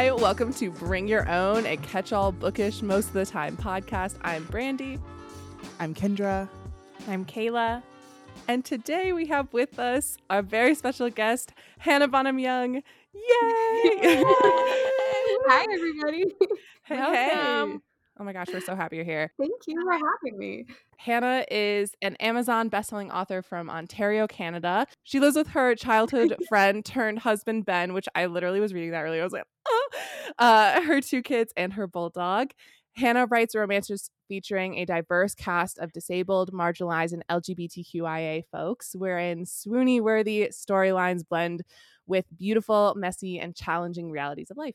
Hi, welcome to Bring Your Own, a catch all bookish most of the time podcast. I'm Brandi. I'm Kendra. I'm Kayla. And today we have with us our very special guest, Hannah Bonam-Young. Yay! Hi, everybody. Hey, Welcome. Oh my gosh, we're so happy you're here. Thank you for having me. Hannah is an Amazon bestselling author from Ontario, Canada. She lives with her childhood friend turned husband, Ben, which I literally was reading that earlier. I was like, oh, uh, her two kids and her bulldog. Hannah writes romances featuring a diverse cast of disabled, marginalized, and LGBTQIA folks, wherein swoony worthy storylines blend with beautiful, messy, and challenging realities of life.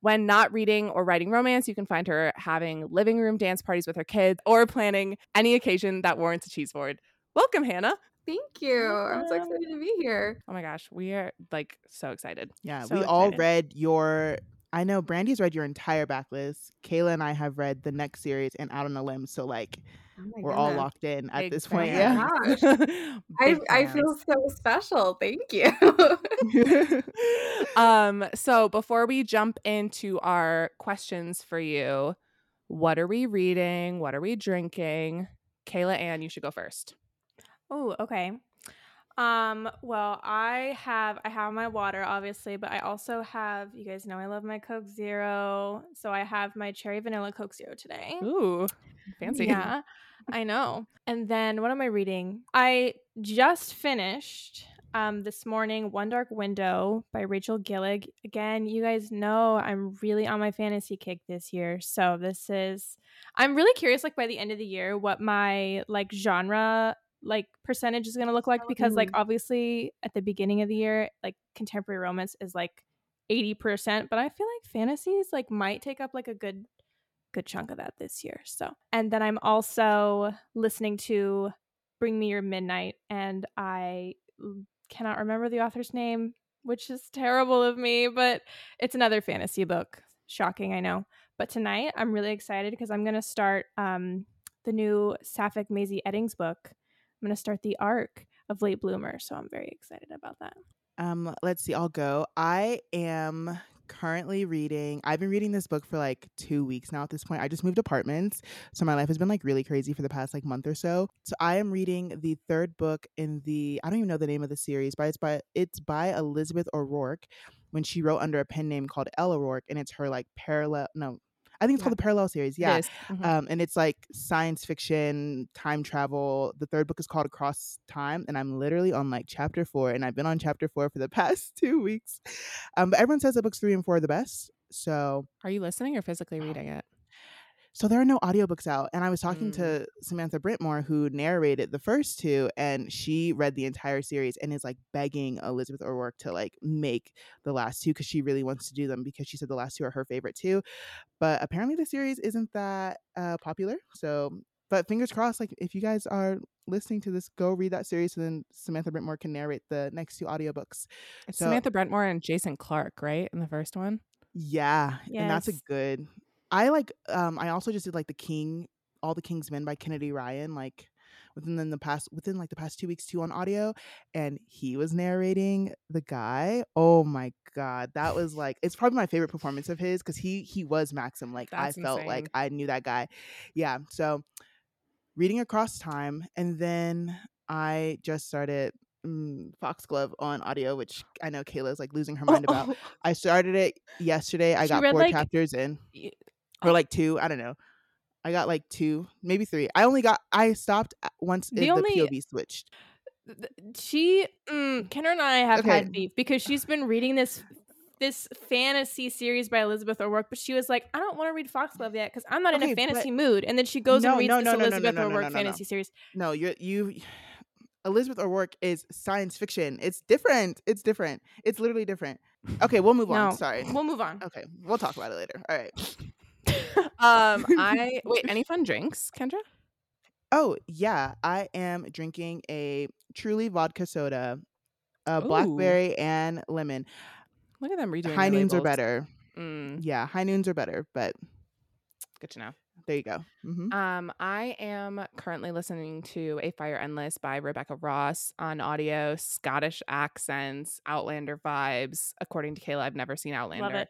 When not reading or writing romance, you can find her having living room dance parties with her kids or planning any occasion that warrants a cheese board. Welcome, Hannah. Thank you. I'm so excited to be here. Oh my gosh, we are like so excited. Yeah, So we all read your. I know Brandi's read your entire backlist. Kayla and I have read the next series and Out on a Limb. So like Oh we're all locked in at Big this point. Yeah. I, Big I feel so special. Thank you. um, so before we jump into our questions for you, what are we reading? What are we drinking? Kayla Ann, you should go first. Oh, okay. Um, well, I have I have my water obviously, but I also have you guys know I love my Coke Zero. So I have my cherry vanilla Coke Zero today. Ooh, fancy. Yeah. I know. And then what am I reading? I just finished um this morning One Dark Window by Rachel Gillig. Again, you guys know I'm really on my fantasy kick this year. So this is I'm really curious like by the end of the year what my like genre like percentage is going to look like because like Mhm. obviously at the beginning of the year like contemporary romance is like 80%, but I feel like fantasies like might take up like a good good chunk of that this year. So, and then I'm also listening to Bring Me Your Midnight, and i cannot remember the author's name, which is terrible of me, but it's another fantasy book. Shocking, I know. But tonight, I'm really excited because I'm going to start um, the new Sapphic Mazey Eddings book. I'm going to start the arc of Late Bloomer, so I'm very excited about that. Um, let's see, I'll go. I am currently reading I've been reading this book for like two weeks now at this point. I just moved apartments. So my life has been like really crazy for the past like month or so. So I am reading the third book in the I don't even know the name of the series, but it's by it's by Elizabeth O'Roark when she wrote under a pen name called Elle O'Roark and it's her like parallel no I think it's Yeah. called the parallel series. Yeah. Mhm. Um, and it's like science fiction, time travel. The third book is called Across Time, and I'm literally on like chapter four, and I've been on chapter four for the past two weeks. Um, but everyone says that books three and four are the best. So, are you listening or physically reading it? So there are no audiobooks out. And I was talking Mm. to Samantha Brentmoor, who narrated the first two, and she read the entire series and is like begging Elizabeth O'Roark to like make the last two because she really wants to do them because she said the last two are her favorite too. But apparently the series isn't that uh, popular. So, but fingers crossed, like if you guys are listening to this, go read that series and then Samantha Brentmoor can narrate the next two audiobooks. It's So- Samantha Brentmoor and Jason Clark, right? In the first one. Yeah, and that's a good. I like. Um, I also just did like the King, all the King's Men by Kennedy Ryan, like within the past within like the past two weeks too on audio, and he was narrating the guy. Oh my god, that was like it's probably my favorite performance of his because he he was Maxim. Like That's I felt insane. like I knew that guy. Yeah, so reading across time, and then I just started. mm, Foxglove on audio, which I know Kayla's like losing her mind about. I started it yesterday. I She got read, four like- chapters in, or like two. I don't know. I got like two, maybe three. I only got. I stopped once The the, only- the POV switched. she mm, Kendra and I have Okay. had beef because she's been reading this this fantasy series by Elizabeth O'Roark, but she was like, I don't want to read Foxglove yet because I'm not in Okay, a but- fantasy mood. And then she goes No, and reads no, this no, no, Elizabeth O'Roark fantasy series. No, you you. Elizabeth O'Roark is science fiction. It's different. It's different. It's literally different. Okay, we'll move on. Sorry. We'll move on. Okay, we'll talk about it later. All right. Um, I wait. Any fun drinks, Kendra? Oh yeah, I am drinking a truly vodka soda, a Ooh. blackberry and lemon. Look at them redoing. High noons are better. Mm, Yeah, high noons are better, but good to know. there you go. hmm Um, I am currently listening to A Fire Endless by Rebecca Ross on audio, Scottish accents, Outlander vibes. According to Kayla, I've never seen Outlander.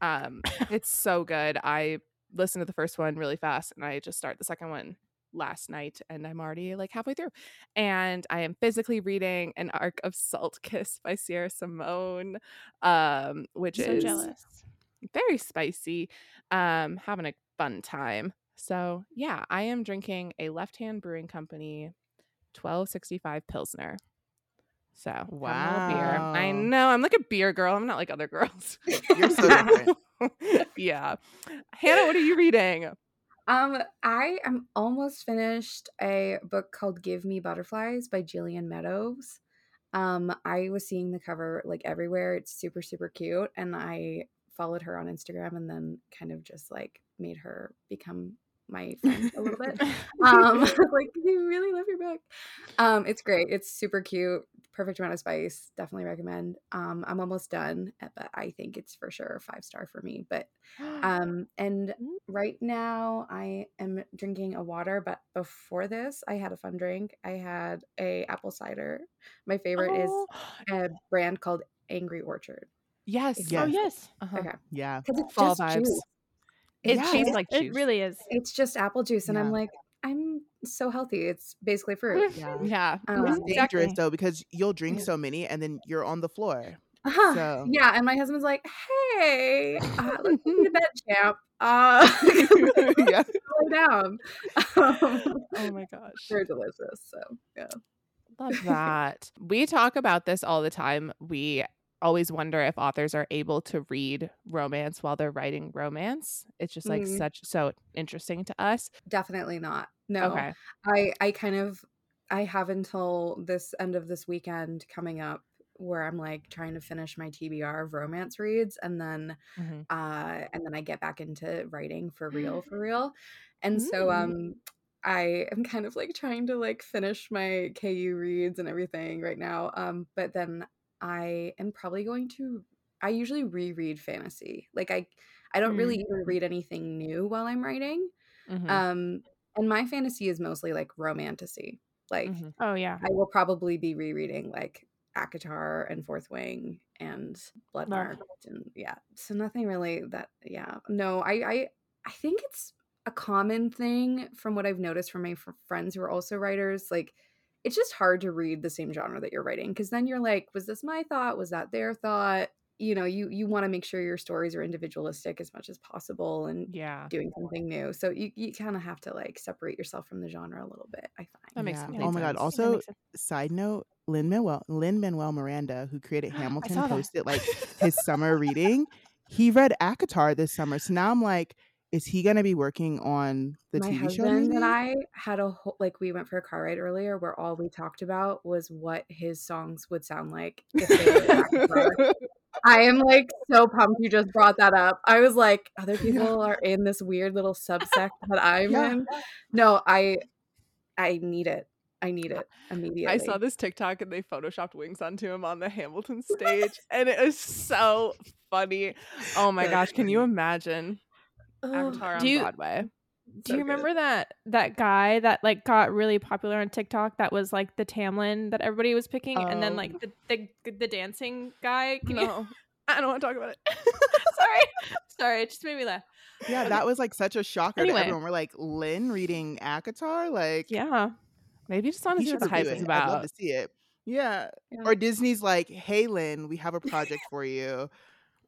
Um, it's so good. I listened to the first one really fast, and I just started the second one last night, and I'm already like halfway through. And I am physically reading an arc of Salt Kiss by Sierra Simone, um, which so is jealous. very spicy. Um, having a fun time. So yeah, I am drinking a Left Hand Brewing Company 1265 Pilsner. So wow, beer. I know I'm like a beer girl. I'm not like other girls. You're so different. yeah. Hannah, what are you reading? Um, I am almost finished a book called Give Me Butterflies by Jillian Meadows. Um, I was seeing the cover like everywhere. It's super, super cute. And I followed her on Instagram and then kind of just like made her become my friend a little bit. Um, like I really love your book. Um, it's great. It's super cute. Perfect amount of spice. Definitely recommend. Um, I'm almost done, uh, but I think it's for sure five star for me. But um, and Mm. right now I am drinking a water, but before this I had a fun drink. I had a apple cider. My favorite Oh, is a brand called Angry Orchard. yes. Yes. Oh yes, Uh-huh. Okay. Yeah. Because it's Fall vibes. juice. It Yeah, tastes it- like it really is. It's just apple juice, and I'm like, I'm so healthy. It's basically fruit. Yeah. Yeah. Um, It's Mhm. dangerous Exactly. though because you'll drink so many and then you're on the floor. Uh-huh. So- Yeah, and my husband's like, "Hey, uh, let's go to bed, champ. Uh, yeah. lay down." Um, Oh my gosh. they're delicious. So yeah. Love that. we talk about this all the time. We always wonder if authors are able to read romance while they're writing romance. It's just like Mm. such so interesting to us. Definitely not. No. Okay. I I kind of I have until this end of this weekend coming up where I'm like trying to finish my TBR of romance reads and then Mhm. uh and then I get back into writing for real for real. And so Mm. um I am kind of like trying to like finish my KU reads and everything right now. Um but then I am probably going to I usually reread fantasy. Like I I don't really even read anything new while I'm writing. Mhm. Um, and my fantasy is mostly like romantasy. Like Mhm. Oh yeah, I will probably be rereading like ACOTAR and Fourth Wing and Love. And yeah. So nothing really that yeah. No, I I I think it's a common thing from what I've noticed from my f- friends who are also writers. Like it's just hard to read the same genre that you're writing because then you're like, was this my thought? Was that their thought? You know, you you want to make sure your stories are individualistic as much as possible and Yeah. doing something new. So you, you kind of have to like separate yourself from the genre a little bit, I find. That makes Yeah. complete Oh my god. Also, side note, Lin Manuel Lin Manuel Miranda, who created Hamilton, posted like his summer reading. He read ACOTAR this summer. So now I'm like, is he gonna be working on the My TV show? husband maybe? and I had a whole like we went for a car ride earlier where all we talked about was what his songs would sound like if they were I am like so pumped you just brought that up. I was like, other people are in this weird little subsect that I'm Yeah. in. No, I I need it. I need it immediately. I saw this TikTok and they photoshopped wings onto him on the Hamilton stage, and it was so funny. Oh my gosh, can you imagine Oh, ACOTAR on Do you- Broadway? Do So you good. remember that that guy that like got really popular on TikTok? That was like the Tamlin that everybody was picking, and then Oh. like um. the the, the dancing guy. Can you- No, I don't want to talk about it. sorry, sorry, it just made me laugh. Yeah, that was like such a shocker Anyway. to everyone. We're like, Lin reading ACOTAR? Like Yeah, Maybe just want to he see what the hype is it. I'd love to see it. Yeah. Yeah. Or Disney's like, hey Lin, we have a project for you.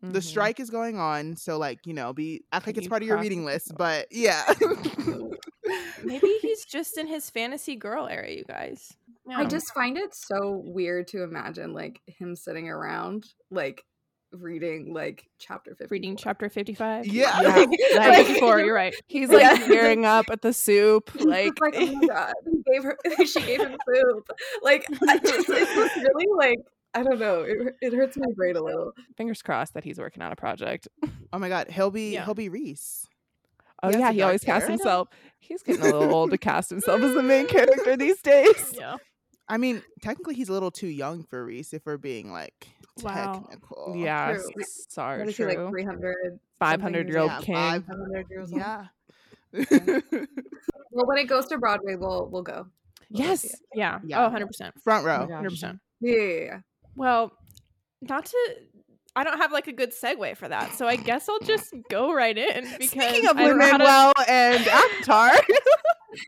The Mhm. strike is going on, so like, you know, be act like Can it's part of your reading list, board? but yeah. maybe he's just in his fantasy girl era. You guys, I just find it so weird to imagine like him sitting around like reading like chapter 50. reading chapter fifty-five. Yeah. Yeah, Yeah, Like- 54, You're right. He's like Yeah. tearing up at the soup, like, like like oh my god, he gave her, she gave him soup. Like, I just, it's just really like, I don't know. It, it hurts my brain a little. fingers crossed that he's working on a project. oh my god, he'll be Yeah. he'll be Rhys. Oh He yeah, he always casts himself. He's getting a little old to cast himself as the main character these days. Yeah. I mean, technically he's a little too young for Rhys if we're being like Wow. technical. Yeah, True. s- sorry, What is he like, true. 300? Five hundred year old Yeah, king. five- 500 years old? Yeah. Well, when it goes to Broadway, we'll we'll go. We'll Yes. it. Yeah. Yeah. Oh, 100 percent. Front Oh row. gosh. Hundred percent. Yeah, yeah, yeah. Well, not to. I don't have like a good segue for that, so I guess I'll just go right in because Speaking of I don't know how to- Lin-Manuel and ACOTAR.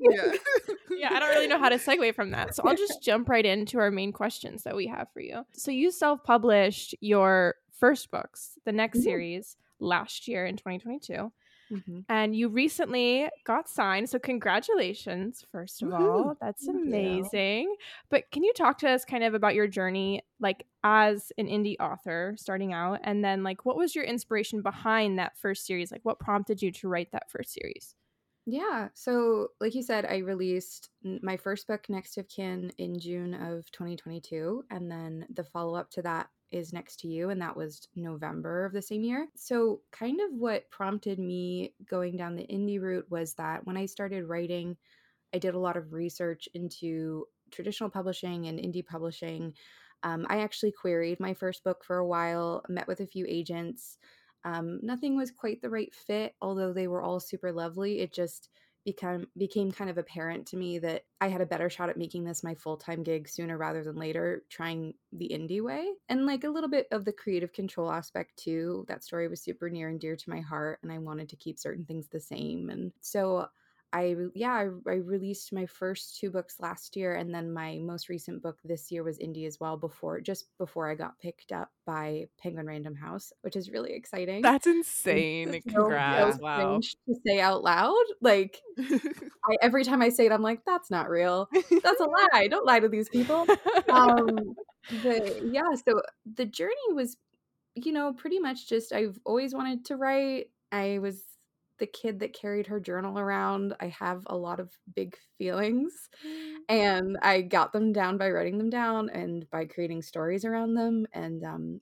Yeah. yeah, I don't really know how to segue from that. So I'll just jump right into our main questions that we have for you. So you self-published your first books, the next Mhm. series, last year in 2022. Mhm. And you recently got signed. So congratulations, first of Woohoo. all. That's Thank you. amazing. But can you talk to us kind of about your journey like as an indie author starting out and then like what was your inspiration behind that first series? Like what prompted you to write that first series? Yeah. So, like you said, I released my first book, Next of Kin, in June of 2022. And then the follow up to that is Next to You, and that was November of the same year. So, kind of what prompted me going down the indie route was that when I started writing, I did a lot of research into traditional publishing and indie publishing. Um, I actually queried my first book for a while, met with a few agents. Um, nothing was quite the right fit, although they were all super lovely. It just become became kind of apparent to me that I had a better shot at making this my full-time gig sooner rather than later, trying the indie way. And like a little bit of the creative control aspect too. That story was super near and dear to my heart and I wanted to keep certain things the same. And so I yeah, I, I released my first two books last year, and then my most recent book this year was indie as well. Before just before I got picked up by Penguin Random House, which is really exciting. That's insane. So- so Congrats. wow. to say out loud. Like I, every time I say it, I'm like, "That's not real. That's a lie. Don't lie to these people." um but yeah so the journey was you know pretty much just i've always wanted to write i was the kid that carried her journal around i have a lot of big feelings and i got them down by writing them down and by creating stories around them and um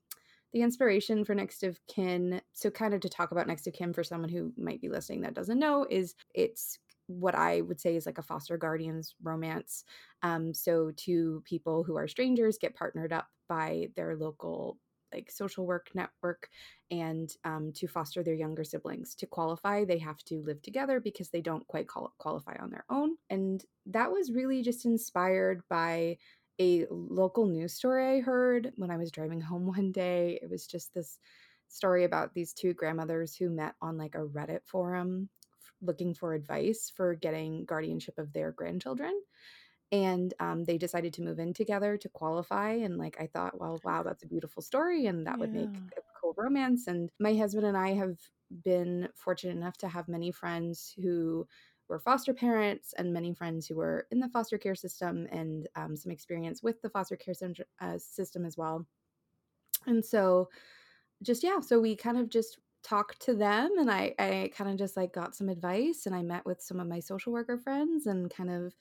the inspiration for next of kin so kind of to talk about next of kin for someone who might be listening that doesn't know is it's what i would say is like a foster guardians romance um, so two people who are strangers get partnered up by their local like social work network and um, to foster their younger siblings to qualify they have to live together because they don't quite qual- qualify on their own. And that was really just inspired by a local news story i heard when i was driving home one day. It was just this story about these two grandmothers who met on like a reddit forum looking for advice for getting guardianship of their grandchildren and um, they decided to move in together to qualify and like i thought well wow that's a beautiful story and that would make a cool romance and my husband and i have been fortunate enough to have many friends who were foster parents and many friends who were in the foster care system and um, some experience with the foster care uh, system as well. And so just yeah so we kind of just talked to them and i i kind of just like got some advice and i met with some of my social worker friends and kind of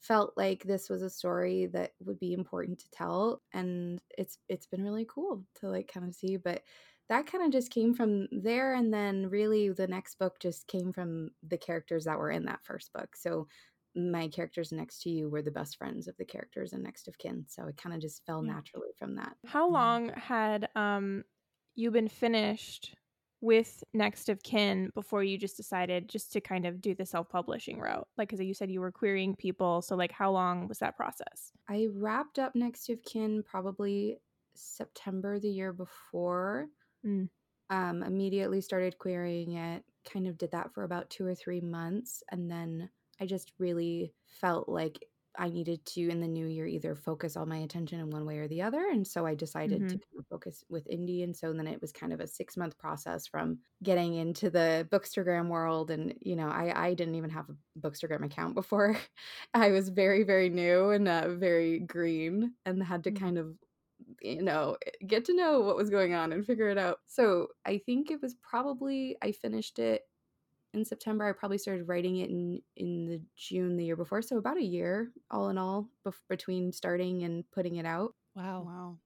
felt like this was a story that would be important to tell and it's it's been really cool to like kind of see but that kind of just came from there and then really the next book just came from the characters that were in that first book so my characters next to you were the best friends of the characters in next of kin so it kind of just fell naturally from that How Mhm. long had um you been finished with Next of Kin before you just decided just to kind of do the self-publishing route? Like cuz you said you were querying people, so like how long was that process? I wrapped up Next of Kin probably September the year before. Mm. Um, immediately started querying it, kind of did that for about two or three months. And then I just really felt like I needed to, in the new year, either focus all my attention in one way or the other. And so I decided to kind of focus with indie. And so then it was kind of a six month process from getting into the Bookstagram world. And, you know, I, I didn't even have a Bookstagram account before. I was very, very new and uh, very green and had to Mhm. kind of you know get to know what was going on and figure it out so i think it was probably i finished it in september i probably started writing it in in the june the year before so about a year all in all bef- between starting and putting it out Wow. Wow.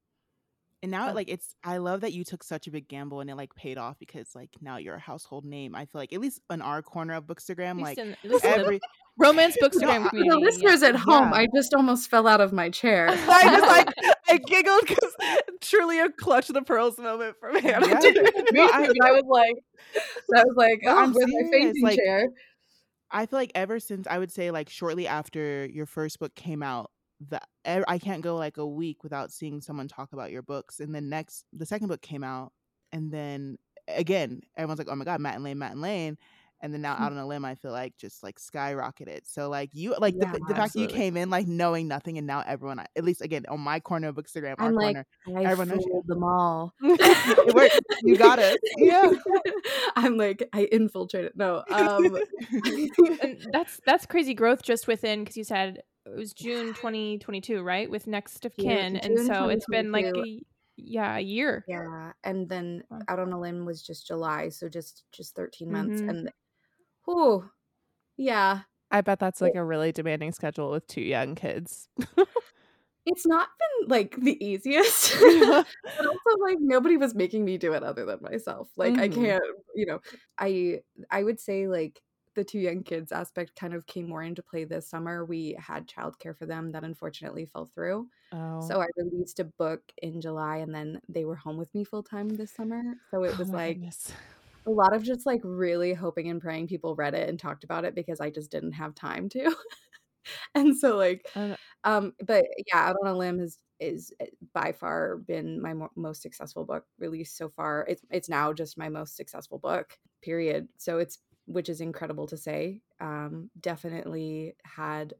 And now, like, it's I love that you took such a big gamble and it like paid off because like now you're a household name. I feel like at least in our corner of Bookstagram, like in, at least in the every romance No, bookstagram I- For community. the yeah. listeners at home Yeah. i just almost fell out of my chair I just like I giggled because truly a clutch the pearls moment for Hannah. Yeah. No, I- I was like i was like No, I'm with my fainting like- chair I feel like ever since I would say like shortly after your first book came out, the I can't go like a week without seeing someone talk about your books. And then next, the second book came out, and then again, everyone's like, "Oh my god, Matt and Lane, Matt and Lane." And then now out on a limb, I feel like just like skyrocketed. So like you, like the, Yeah, the fact that you came in like knowing nothing, and now everyone, at least again on my corner of instagram I'm like, corner, I everyone knows them all. It worked. You got us. Yeah. I'm like, I infiltrated. No, um, and that's that's crazy growth just within because you said it was June 2022, right? With Next of Kin, and so it's been like a yeah a year. yeah, and then out on a limb was just July, so just just 13 months, Mhm. and whew, yeah, I bet that's like a really demanding schedule with two young kids. it's not been like the easiest. but also like nobody was making me do it other than myself like i Mhm. can't you know i i would say like the two young kids aspect kind of came more into play this summer we had childcare for them that unfortunately fell through oh. so i released a book in july and then they were home with me full time this summer so it Oh was my like goodness. A lot of just like really hoping and praying people read it and talked about it because i just didn't have time to. And so like Uh, um but yeah out on a limb has is uh, by far been my mo- most successful book released so far. It's it's now just my most successful book period. So it's which is incredible to say um definitely had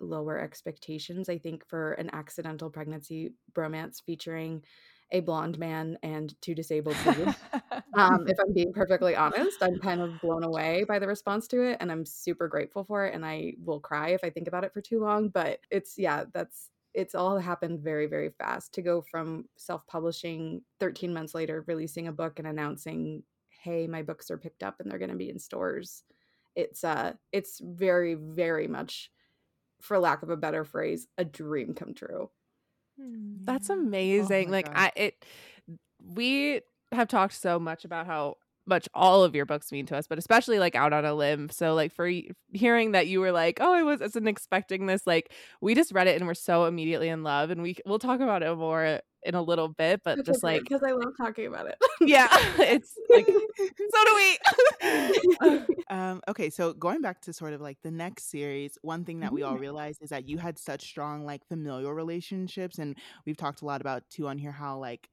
lower expectations i think for an accidental pregnancy bromance featuring a blonde man and two disabled people. um, if I'm being perfectly honest, I'm kind of blown away by the response to it, and I'm super grateful for it. And I will cry if I think about it for too long. But it's yeah, that's it's all happened very very fast. To go from self publishing 13 months later, releasing a book and announcing, "Hey, my books are picked up and they're going to be in stores." It's uh, it's very very much, for lack of a better phrase, a dream come true. Hmm. That's Yeah. Oh amazing. like gosh. I it we have talked so much about how much all of your books mean to us, but especially like out on a limb. So like for hearing that you were like, "Oh, I was wasn't expecting this." Like we just read it and we're so immediately in love and we we'll talk about it more in a little bit, but just like because I love talking about it. yeah, it's like so do we. um, okay, so going back to sort of like the next series, one thing that we all realized is that you had such strong like familial relationships, and we've talked a lot about too on here how like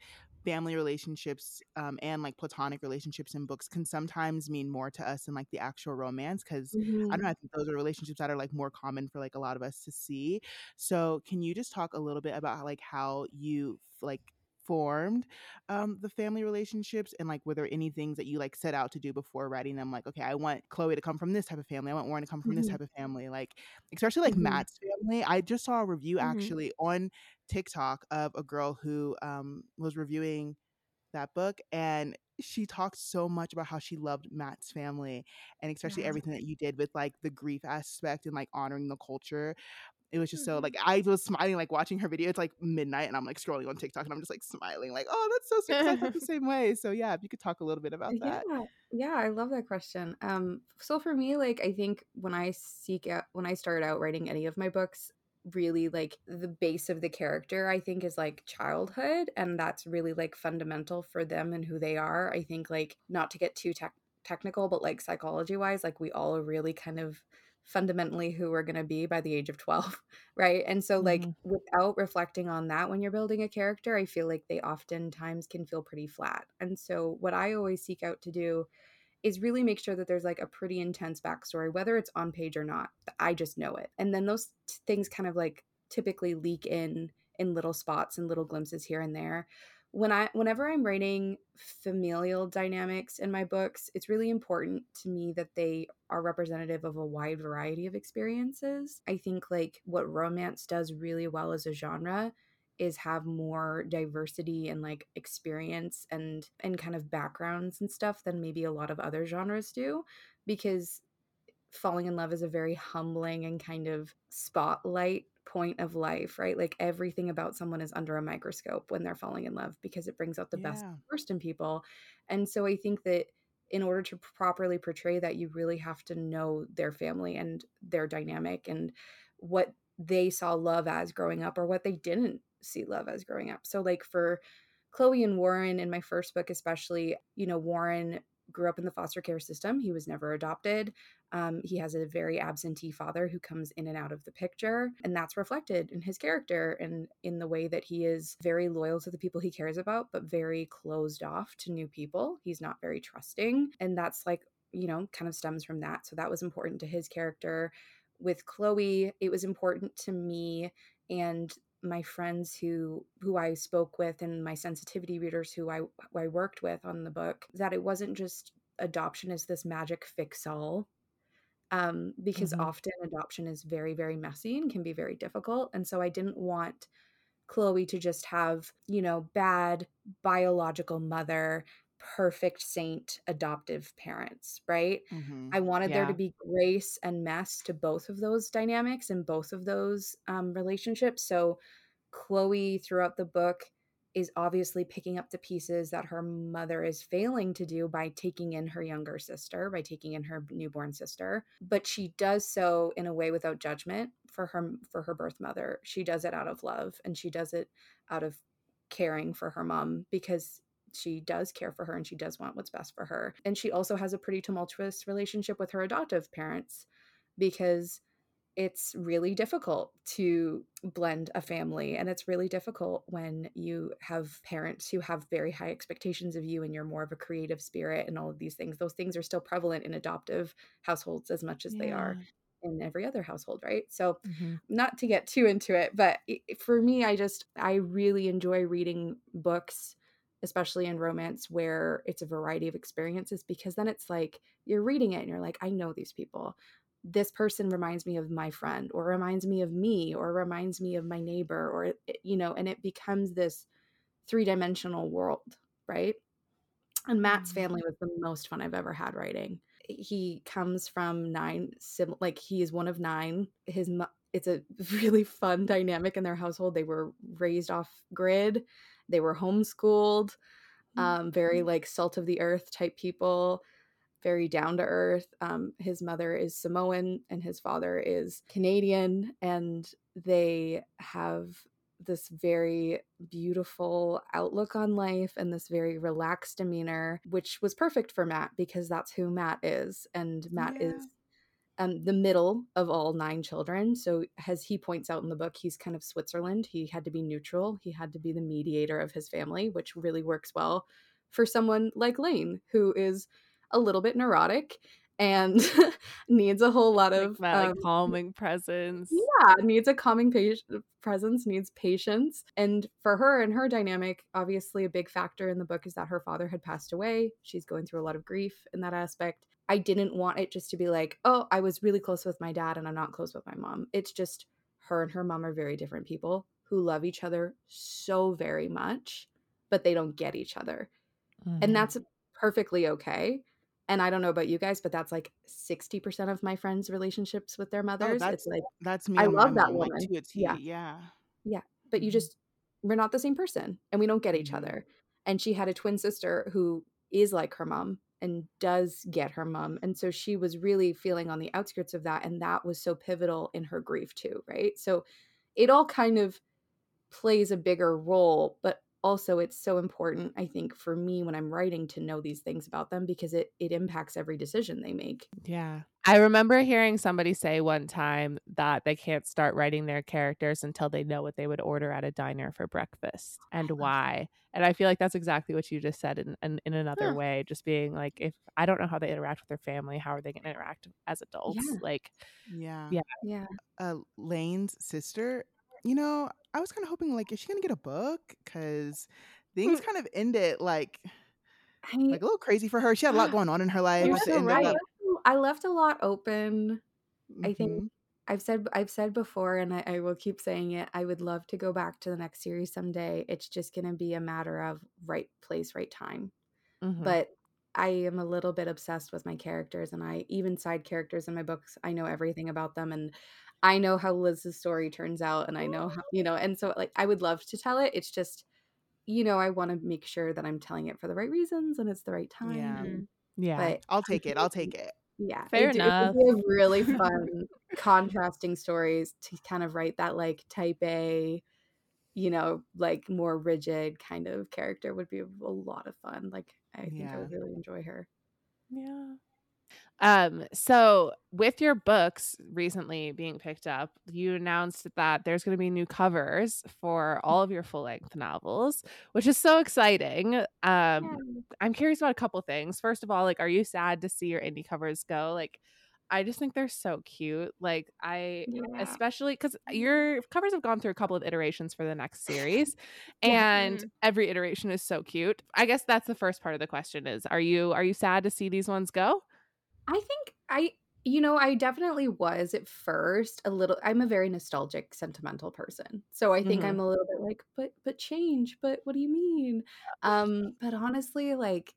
family relationships um, and like platonic relationships in books can sometimes mean more to us than like the actual romance because I don't know. I think those are relationships that are like more common for like a lot of us to see. So, can you just talk a little bit about like how you like formed um the family relationships and like were there any things that you like set out to do before writing them like okay i want chloe to come from this type of family i want warren to come from this Mhm. type of family like especially like Mhm. matt's family i just saw a review Mhm. actually on tiktok of a girl who um was reviewing that book and she talked so much about how she loved Matt's family and especially Yeah. everything that you did with like the grief aspect and like honoring the culture. It was just so Mhm. like I was smiling like watching her video. It's like midnight and I'm like scrolling on TikTok and I'm just like smiling like oh that's so sweet I felt the same way. So yeah, if you could talk a little bit about that. Yeah, yeah, I love that question. Um, so for me, like I think when I seek out when I start out writing any of my books, really like the base of the character I think is like childhood, and that's really like fundamental for them and who they are. I think like not to get too tech technical, but like psychology wise, like we all really kind of fundamentally who we're going to be by the age of 12 right? And so like Mhm. without reflecting on that when you're building a character i feel like they oftentimes can feel pretty flat. And so what i always seek out to do is really make sure that there's like a pretty intense backstory whether it's on page or not i just know it. And then those t- things kind of like typically leak in in little spots and little glimpses here and there when i whenever i'm writing familial dynamics in my books it's really important to me that they are representative of a wide variety of experiences. I think like what romance does really well as a genre is have more diversity and like experience and and kind of backgrounds and stuff than maybe a lot of other genres do because falling in love is a very humbling and kind of spotlight point of life right like everything about someone is under a microscope when they're falling in love because it brings out the best Yeah. and worst in people and so i think that in order to properly portray that you really have to know their family and their dynamic and what they saw love as growing up or what they didn't see love as growing up. So like for Chloe and Warren in my first book especially, you know, Warren grew up in the foster care system. He was never adopted. Um, he has a very absentee father who comes in and out of the picture. And that's reflected in his character and in the way that he is very loyal to the people he cares about, but very closed off to new people. He's not very trusting. And that's like, you know, kind of stems from that. So that was important to his character. With Chloe, it was important to me and my friends who who I spoke with and my sensitivity readers who I who I worked with on the book that it wasn't just adoption as this magic fix all um, because Mhm. often adoption is very very messy and can be very difficult and so I didn't want Chloe to just have you know bad biological mother perfect saint adoptive parents right Mhm. I wanted there to be grace and mess to both of those dynamics and both of those um, relationships. So Chloe, throughout the book, is obviously picking up the pieces that her mother is failing to do by taking in her younger sister, by taking in her newborn sister. But she does so in a way without judgment for her for her birth mother. She does it out of love and she does it out of caring for her mom because she does care for her and she does want what's best for her. And she also has a pretty tumultuous relationship with her adoptive parents because it's really difficult to blend a family and it's really difficult when you have parents who have very high expectations of you and you're more of a creative spirit and all of these things those things are still prevalent in adoptive households as much as they are in every other household right so Mhm. not to get too into it but for me i just i really enjoy reading books especially in romance where it's a variety of experiences because then it's like you're reading it and you're like i know these people this person reminds me of my friend or reminds me of me or reminds me of my neighbor or you know and it becomes this three-dimensional world right and Matt's Mhm. family was the most fun I've ever had writing. He comes from nine, sim- like he is one of nine. His it's a really fun dynamic in their household. They were raised off grid, they were homeschooled, um, very like salt of the earth type people, very down to earth. Um, his mother is Samoan and his father is Canadian, and they have this very beautiful outlook on life and this very relaxed demeanor, which was perfect for Matt because that's who Matt is. And Matt Yeah. is um, the middle of all nine children. So, as he points out in the book, he's kind of Switzerland. He had to be neutral, he had to be the mediator of his family, which really works well for someone like Lane, who is a little bit neurotic and needs a whole lot of that like um, calming presence. yeah needs a calming pa- presence needs patience and for her and her dynamic obviously a big factor in the book is that her father had passed away she's going through a lot of grief in that aspect i didn't want it just to be like oh i was really close with my dad and i'm not close with my mom it's just her and her mom are very different people who love each other so very much but they don't get each other Mhm. and that's perfectly okay and i don't know about you guys but that's like 60% of my friends relationships with their mothers it's Oh, that's- like That's me. I love that mom, like, woman. to. Yeah. Yeah. but you Mhm. just we're not the same person and we don't get each Mhm. other and she had a twin sister who is like her mom and does get her mom and so she was really feeling on the outskirts of that and that was so pivotal in her grief too right so it all kind of plays a bigger role but also it's so important i think for me when i'm writing to know these things about them because it it impacts every decision they make Yeah. I remember hearing somebody say one time that they can't start writing their characters until they know what they would order at a diner for breakfast and why. And I feel like that's exactly what you just said in in, in another Huh. way. Just being like, if I don't know how they interact with their family, how are they going to interact as adults? Yeah. Like, Yeah. Yeah. yeah Uh, Lane's sister. You know, I was kind of hoping like, is she gonna get a book? Because things kind of ended like I, like a little crazy for her. She had a lot going on in her life. you're so right i left a lot open that. I think Mhm. I've said I've said before, and I, I will keep saying it. I would love to go back to the next series someday. It's just going to be a matter of right place, right time. mhm. But I am a little bit obsessed with my characters, and I even side characters in my books. I know everything about them, and I know how Liz's story turns out, and I know how you know. And so, like, I would love to tell it. It's just, you know, I want to make sure that I'm telling it for the right reasons and it's the right time. Yeah. and- yeah. But I'll take it. I'll take it. Yeah, Fair it, do- it would be really fun contrasting stories to kind of write that like type A, you know, like more rigid kind of character would be a, a lot of fun. Like I think I would really enjoy her. Yeah. Um, so with your books recently being picked up, you announced that there's going to be new covers for all of your full length novels, which is so exciting. Um, I'm curious about a couple things. First of all, like, are you sad to see your indie covers go? Like, I just think they're so cute. Like, I Yeah. especially because your covers have gone through a couple of iterations for the next series, and Mhm. every iteration is so cute. I guess that's the first part of the question: is are you are you sad to see these ones go? I think I you know, I definitely was at first a little I'm a very nostalgic, sentimental person. So I think Mhm. I'm a little bit like, but but change, but what do you mean? Um, but honestly, like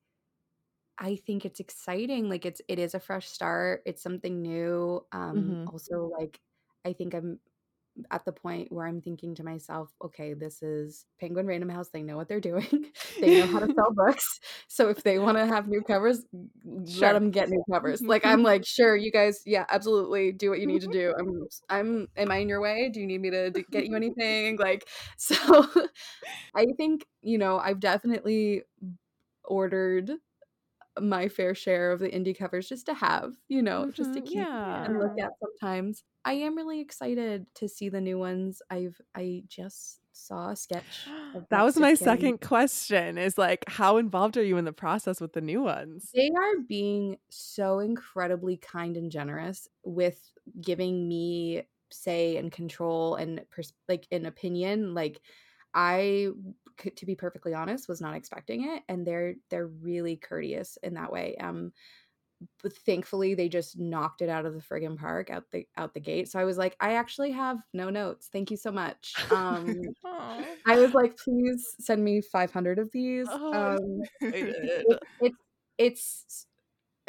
I think it's exciting. Like it's it is a fresh start. It's something new. Um, Mhm. also like I think I'm at the point where I'm thinking to myself, okay, this is Penguin Random House. They know what they're doing. they know how to sell books. So if they want to have new covers, let them get new covers. Like I'm like, sure, you guys, yeah, absolutely, do what you need to do. I'm, I'm, am I in your way? Do you need me to d- get you anything? Like, so I think you know I've definitely ordered my fair share of the indie covers just to have, you know, just to Mhm, keep yeah. and look at sometimes. I am really excited to see the new ones. I've I just saw a sketch That was my second question is like how involved are you in the process with the new ones? They are being so incredibly kind and generous with giving me say and control and pers- like an opinion. Like I to be perfectly honest, was not expecting it, and they're they're really courteous in that way. Um, but thankfully they just knocked it out of the friggin' park out the out the gate. So I was like, I actually have no notes. Thank you so much. Um, I was like, please send me 500 of these. Oh, Um, it- it's it's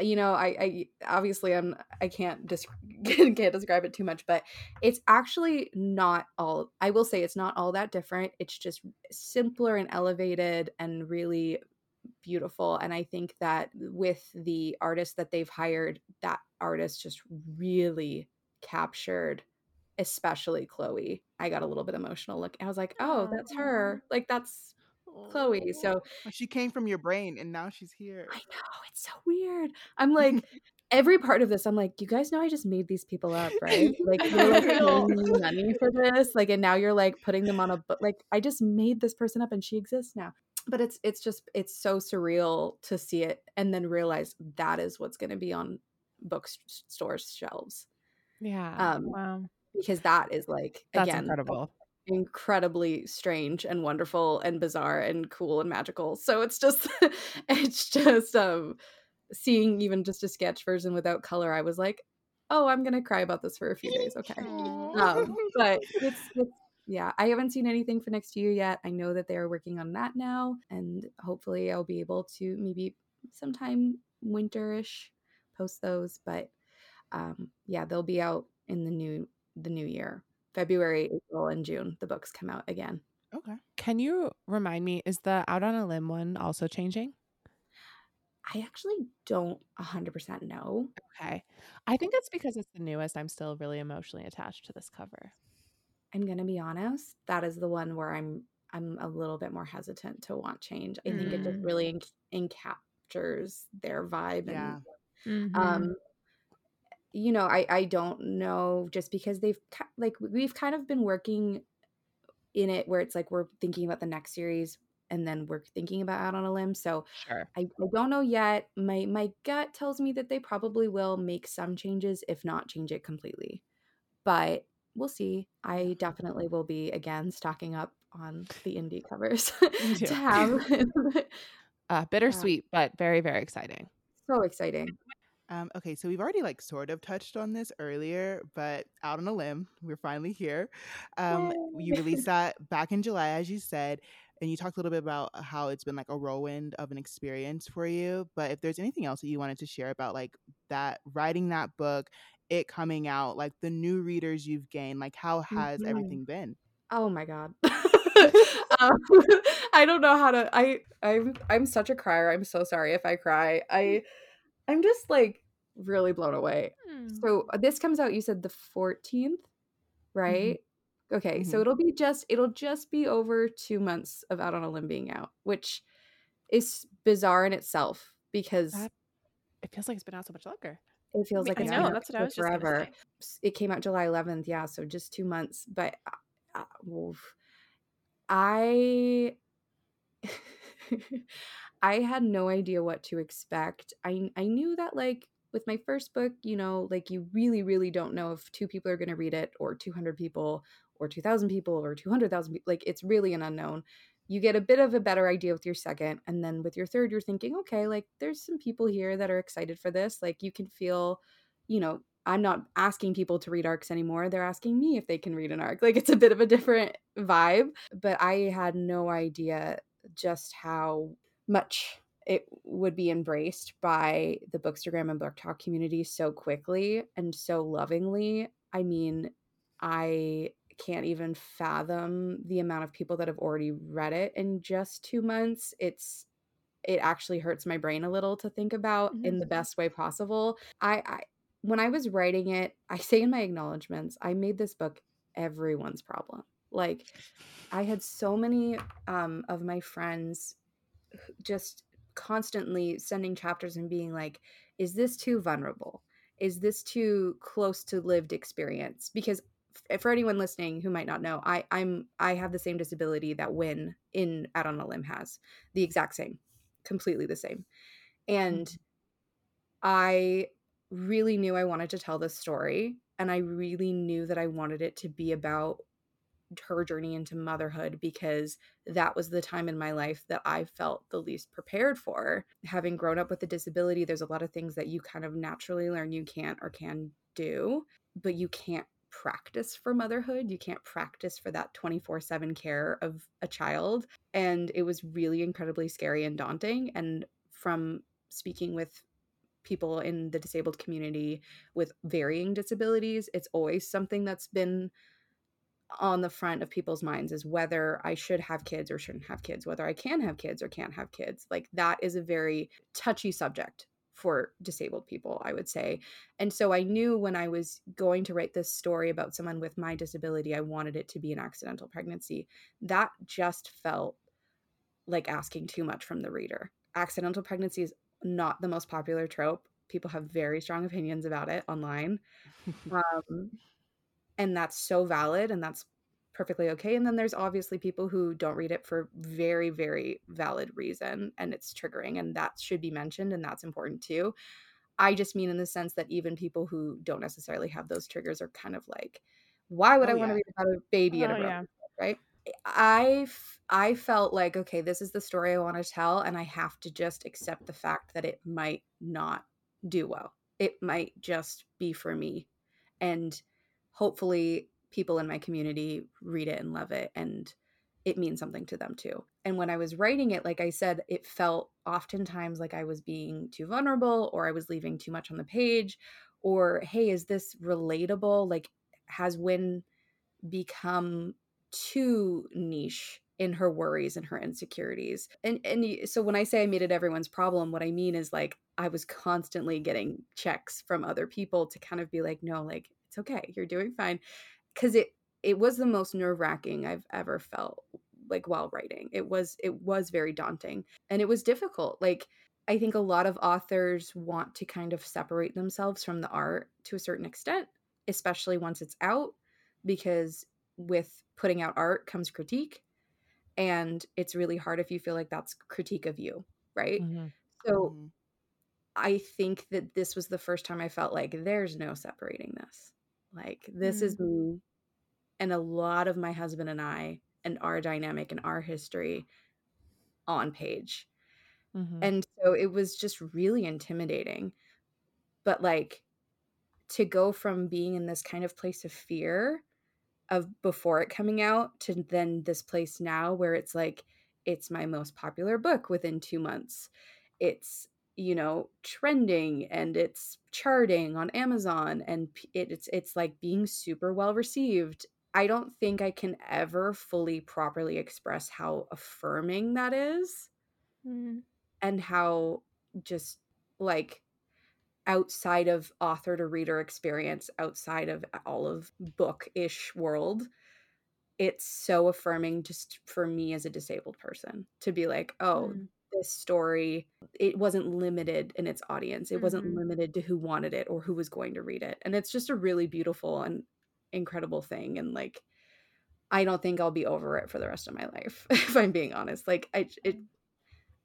you know I, I obviously i'm i can't dis- can't describe it too much but it's actually not all i will say it's not all that different it's just simpler and elevated and really beautiful and i think that with the artist that they've hired that artist just really captured especially chloe i got a little bit emotional look i was like oh that's her like that's chloe so She came from your brain and now she's here. I know it's so weird. I'm like every part of this. I'm like, you guys know I just made these people up, right? Like you're like paying money for this, like, and now you're like putting them on a book. Like I just made this person up, and she exists now. But it's it's just it's so surreal to see it and then realize that is what's going to be on bookstores shelves. yeah. Um, Wow. because that is like That's again incredible. incredibly strange and wonderful and bizarre and cool and magical. So it's just it's just um seeing even just a sketch version without color, I was like, oh, I'm gonna cry about this for a few days. Okay. Um, but it's, it's yeah, I haven't seen anything for next year yet. I know that they are working on that now, and hopefully I'll be able to maybe sometime winterish post those. But um, yeah, they'll be out in the new the new year. February, April, and June, the books come out again. Okay. Can you remind me, is the Out on a Limb one also changing? I actually don't 100% know. Okay. I think it's because it's the newest. I'm still really emotionally attached to this cover. I'm going to be honest, that is the one where I'm I'm a little bit more hesitant to want change. I think it just Mm. really en- encaptures their vibe Yeah. and Mhm. um you know, I I don't know just because they've like we've kind of been working in it where it's like we're thinking about the next series and then we're thinking about out on a limb. So Sure. I, I don't know yet. My my gut tells me that they probably will make some changes, if not change it completely. But we'll see. I definitely will be again stocking up on the indie covers to have. Uh, bittersweet, but very, very exciting. so exciting. Um, okay, so we've already like sort of touched on this earlier, but out on a limb, we're finally here. Um, you released that back in July, as you said, and you talked a little bit about how it's been like a whirlwind of an experience for you. But if there's anything else that you wanted to share about like that writing that book, it coming out, like the new readers you've gained, like how has Mhm. everything been? Oh my god. um, I don't know how to I I'm I'm such a crier. I'm so sorry if I cry. I I'm just like really blown away. So uh, this comes out you said the 14th, right? Okay, so Mhm. it'll be just it'll just be over 2 months of Out on a Limb being out, which is bizarre in itself because That- it feels like it's been out so much longer. It feels like I it's know, been that's what I was forever. It came out July 11th, yeah, so just two months. But uh, uh, oof. I I had no idea what to expect. I I knew that like with my first book, you know, like you really really don't know if two people are going to read it or 200 people or 2000 people or 200,000 people. Like it's really an unknown. You get a bit of a better idea with your second and then with your third you're thinking, okay, like there's some people here that are excited for this. Like you can feel, you know, I'm not asking people to read arcs anymore. They're asking me if they can read an arc. Like it's a bit of a different vibe, but I had no idea just how much it would be embraced by the Bookstagram and BookTok community so quickly and so lovingly. I mean, I can't even fathom the amount of people that have already read it in just two months. It's it actually hurts my brain a little to think about Mhm. in the best way possible. I, I when I was writing it, I say in my acknowledgments, I made this book everyone's problem. Like I had so many um, of my friends just constantly sending chapters and being like, "Is this too vulnerable? Is this too close to lived experience?" Because for anyone listening who might not know, I I'm I have the same disability that Win in Out on a Limb has, the exact same, completely the same, and mm-hmm. I really knew I wanted to tell this story, and I really knew that I wanted it to be about her journey into motherhood because that was the time in my life that I felt the least prepared for. Having grown up with a disability, there's a lot of things that you kind of naturally learn you can't or can do, but you can't practice for motherhood. You can't practice for that 24 7 care of a child. And it was really incredibly scary and daunting. And from speaking with people in the disabled community with varying disabilities, it's always something that's been on the front of people's minds is whether I should have kids or shouldn't have kids, whether I can have kids or can't have kids. Like that is a very touchy subject for disabled people, I would say. And so I knew when I was going to write this story about someone with my disability, I wanted it to be an accidental pregnancy. That just felt like asking too much from the reader. Accidental pregnancy is not the most popular trope. People have very strong opinions about it online. Um, and that's so valid and that's perfectly okay and then there's obviously people who don't read it for very very valid reason and it's triggering and that should be mentioned and that's important too. I just mean in the sense that even people who don't necessarily have those triggers are kind of like why would Oh, i want to yeah. read about a baby in a Oh, yeah. romance book, right eh, I f- I felt like okay this is the story i want to tell and i have to just accept the fact that it might not do well. It might just be for me. And hopefully people in my community read it and love it and it means something to them too. And when I was writing it, like I said, it felt oftentimes like I was being too vulnerable or I was leaving too much on the page or hey, is this relatable? Like has Win become too niche in her worries and her insecurities. And and so when I say I made it everyone's problem, what I mean is like I was constantly getting checks from other people to kind of be like, no, like it's okay, you're doing fine, because it it was the most nerve wracking I've ever felt like while writing. It was it was very daunting and it was difficult. Like I think a lot of authors want to kind of separate themselves from the art to a certain extent, especially once it's out, because with putting out art comes critique and it's really hard if you feel like that's critique of you right Mhm. so Mhm. i think that this was the first time i felt like there's no separating this like this is me and a lot of my husband and i and our dynamic and our history on page Mhm. and so it was just really intimidating but like to go from being in this kind of place of fear of before it coming out to then this place now where it's like it's my most popular book within 2 months. It's you know trending and it's charting on Amazon and it, it's it's like being super well received. I don't think I can ever fully properly express how affirming that is Mm. and how just like outside of author to reader experience outside of all of book-ish world it's so affirming just for me as a disabled person to be like oh Mm. This story it wasn't limited in its audience. It wasn't Mhm. limited to who wanted it or who was going to read it and it's just a really beautiful and incredible thing and like i don't think i'll be over it for the rest of my life if i'm being honest. Like i it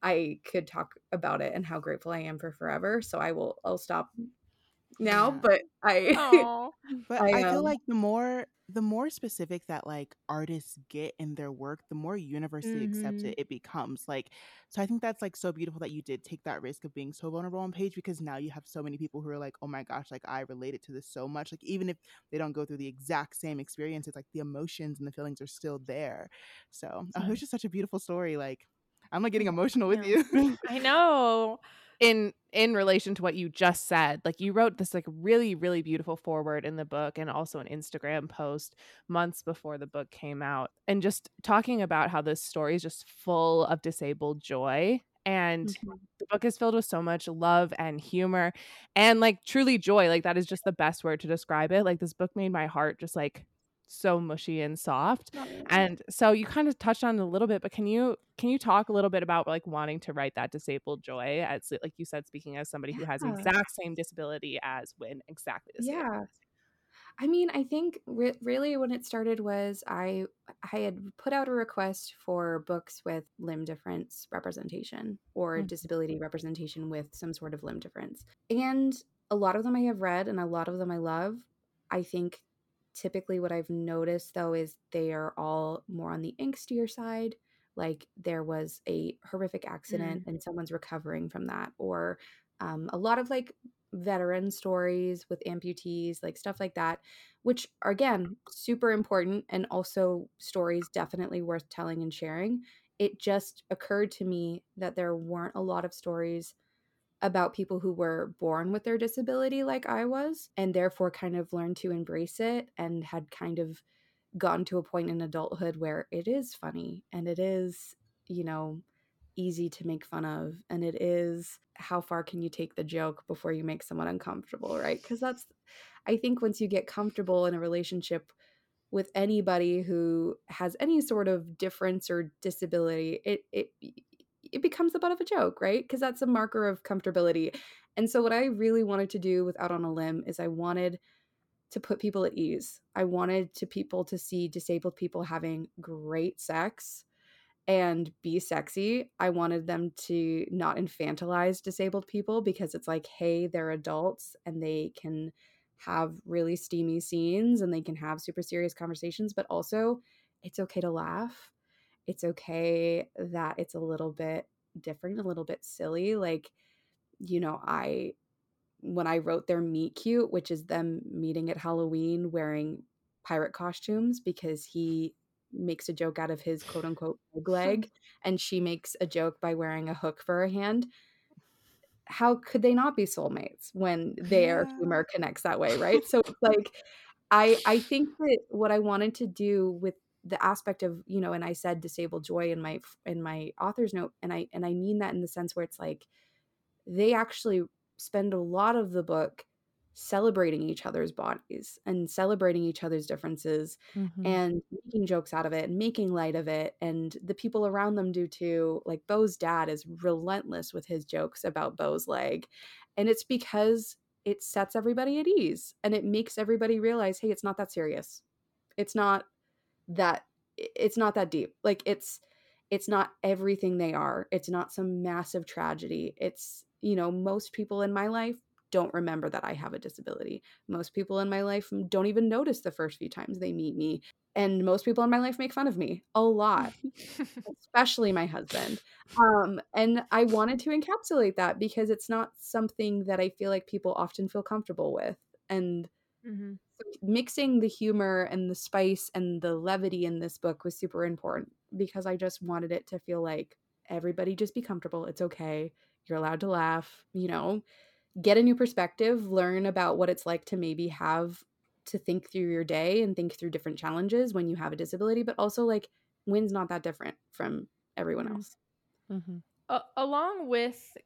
i could talk about it and how grateful i am for forever so i will i'll stop now Yeah. but i But I, I, feel like the more the more specific that like artists get in their work, the more universally Mhm. accepted it becomes. Like, so I think that's like so beautiful that you did take that risk of being so vulnerable on page because now you have so many people who are like, oh my gosh, like I related to this so much. Like even if they don't go through the exact same experience, it's like the emotions and the feelings are still there. So oh, it was just such a beautiful story. Like I'm like getting emotional with you. I know. In in relation to what you just said like you wrote this like really really beautiful forward in the book and also an instagram post months before the book came out and just talking about how this story is just full of disabled joy and Mhm. the book is filled with so much love and humor and like truly joy like that is just the best word to describe it like this book made my heart just like so mushy and soft and so you kind of touched on it a little bit but can you can you talk a little bit about like wanting to write that disabled joy as like you said speaking as somebody who has the exact same disability as Win exactly the same yeah I mean, I think re- really when it started was I I had put out a request for books with limb difference representation or Mhm. disability representation with some sort of limb difference. And a lot of them I have read and a lot of them I love. I think typically what I've noticed though is they are all more on the angstier side. Like there was a horrific accident and someone's recovering from that, or um, a lot of like veteran stories with amputees, like stuff like that, which are again super important and also stories definitely worth telling and sharing. It just occurred to me that there weren't a lot of stories about people who were born with their disability like I was and therefore kind of learned to embrace it and had kind of gotten to a point in adulthood where it is funny and it is, you know, easy to make fun of and it is how far can you take the joke before you make someone uncomfortable, right? Cuz that's I think once you get comfortable in a relationship with anybody who has any sort of difference or disability, it it it becomes the butt of a joke, right? Because that's a marker of comfortability. And so what I really wanted to do with Out on a Limb is I wanted to put people at ease. I wanted to people to see disabled people having great sex and be sexy. I wanted them to not infantilize disabled people because it's like, hey, they're adults and they can have really steamy scenes and they can have super serious conversations, but also it's okay to laugh. It's okay that it's a little bit different, a little bit silly. Like, you know, I when I wrote their meet cute, which is them meeting at Halloween wearing pirate costumes because he makes a joke out of his quote unquote leg and she makes a joke by wearing a hook for her hand. How could they not be soulmates when their Yeah. humor connects that way, right? So it's like I I think that what I wanted to do with the aspect of, you know, and I said disabled joy in my in my author's note and I and I mean that in the sense where it's like they actually spend a lot of the book celebrating each other's bodies and celebrating each other's differences Mhm. and making jokes out of it and making light of it and the people around them do too like bo's dad is relentless with his jokes about bo's leg and it's because it sets everybody at ease and it makes everybody realize hey it's not that serious it's not that it's not that deep. Like it's it's not everything they are. It's not some massive tragedy. It's you know most people in my life don't remember that i have a disability. Most people in my life don't even notice the first few times they meet me. And most people in my life make fun of me a lot especially my husband. Um and i wanted to encapsulate that because it's not something that i feel like people often feel comfortable with. And hmm mixing the humor and the spice and the levity in this book was super important because I just wanted it to feel like everybody just be comfortable. It's okay. You're allowed to laugh, you know, get a new perspective, learn about what it's like to maybe have to think through your day and think through different challenges when you have a disability, but also like Win's not that different from everyone else. Mhm. A- along with,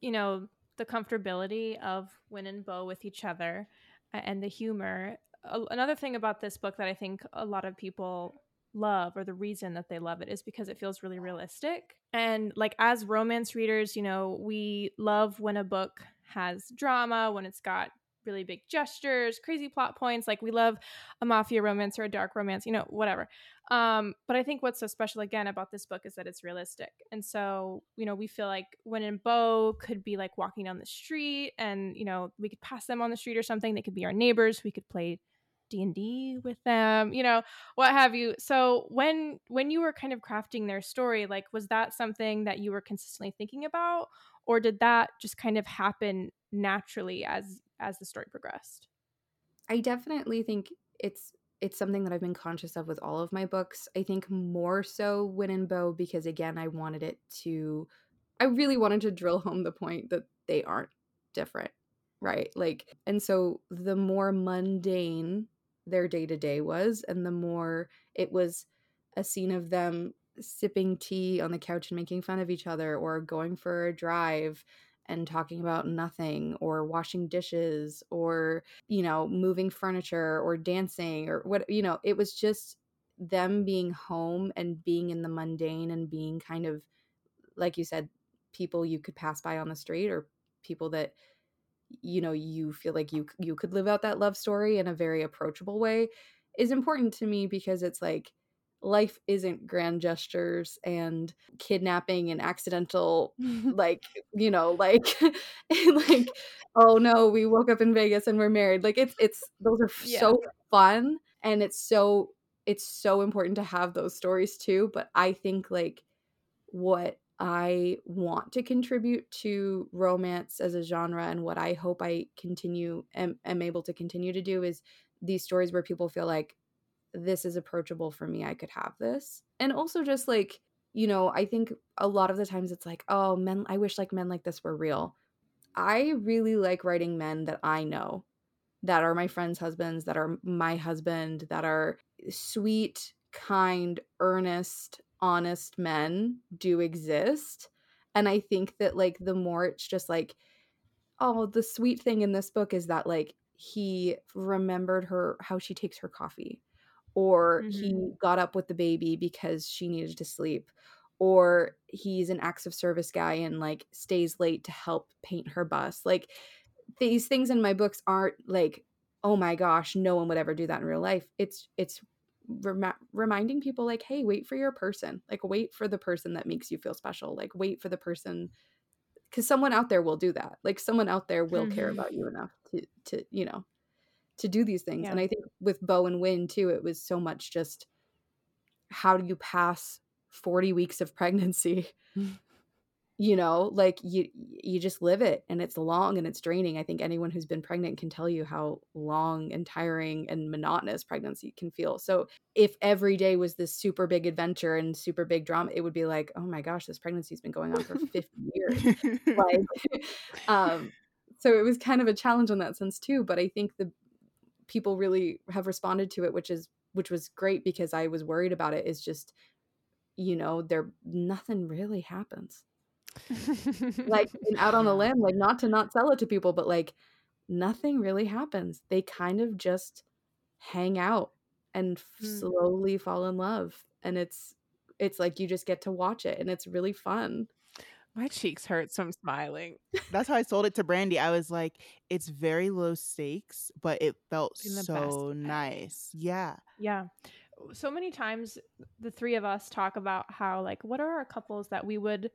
you know, the comfortability of Win and Bo with each other and the humor. Another thing about this book that I think a lot of people love or the reason that they love it is because it feels really realistic. And like as romance readers, you know, we love when a book has drama, when it's got really big gestures, crazy plot points. Like we love a mafia romance or a dark romance, you know, whatever. Um, but I think what's so special again about this book is that it's realistic. And so, you know, we feel like Win and Bo could be like walking down the street and, you know, we could pass them on the street or something. They could be our neighbors. We could play D&D with them, you know, what have you. So when when you were kind of crafting their story, like was that something that you were consistently thinking about or did that just kind of happen naturally as as the story progressed? I definitely think it's it's something that I've been conscious of with all of my books. I think more so Win and Bo because again, I wanted it to I really wanted to drill home the point that they aren't different, right? Like and so the more mundane their day-to-day was and the more it was a scene of them sipping tea on the couch and making fun of each other or going for a drive and talking about nothing or washing dishes or you know moving furniture or dancing or what you know it was just them being home and being in the mundane and being kind of like you said people you could pass by on the street or people that you know you feel like you you could live out that love story in a very approachable way is important to me because it's like life isn't grand gestures and kidnapping and accidental like you know like like oh no we woke up in Vegas and we're married like it's it's those are yeah. so fun and it's so it's so important to have those stories too but I think like what I want to contribute to romance as a genre and what I hope I continue am, am able to continue to do is these stories where people feel like this is approachable for me. I could have this. And also just like, you know, I think a lot of the times it's like, oh, men, I wish like men like this were real. I really like writing men that I know that are my friends' husbands, that are my husband, that are sweet, kind, earnest, honest men do exist. And I think that like the more it's just like, oh, the sweet thing in this book is that like he remembered her how she takes her coffee or mm-hmm. he got up with the baby because she needed to sleep or he's an acts of service guy and like stays late to help paint her bus like these things in my books aren't like oh my gosh no one would ever do that in real life it's it's rem- reminding people like hey wait for your person like wait for the person that makes you feel special like wait for the person because someone out there will do that like someone out there will mm-hmm. care about you enough to to you know to do these things. Yeah. And I think with Bo and Win too, it was so much just how do you pass 40 weeks of pregnancy? you know, like you you just live it and it's long and it's draining. I think anyone who's been pregnant can tell you how long and tiring and monotonous pregnancy can feel. So if every day was this super big adventure and super big drama, it would be like, oh my gosh, this pregnancy's been going on for 50 years. like um so it was kind of a challenge in that sense too. But I think the people really have responded to it which is which was great because i was worried about it is just you know there nothing really happens. Like out on the limb like not to not sell it to people but like nothing really happens. They kind of just hang out and mm. slowly fall in love and it's it's like you just get to watch it and it's really fun my cheeks hurt, so I'm smiling. That's how I sold it to Brandi. I was like, it's very low stakes, but it felt so nice. Yeah. Yeah. So many times the three of us talk about how, like, what are our couples that we would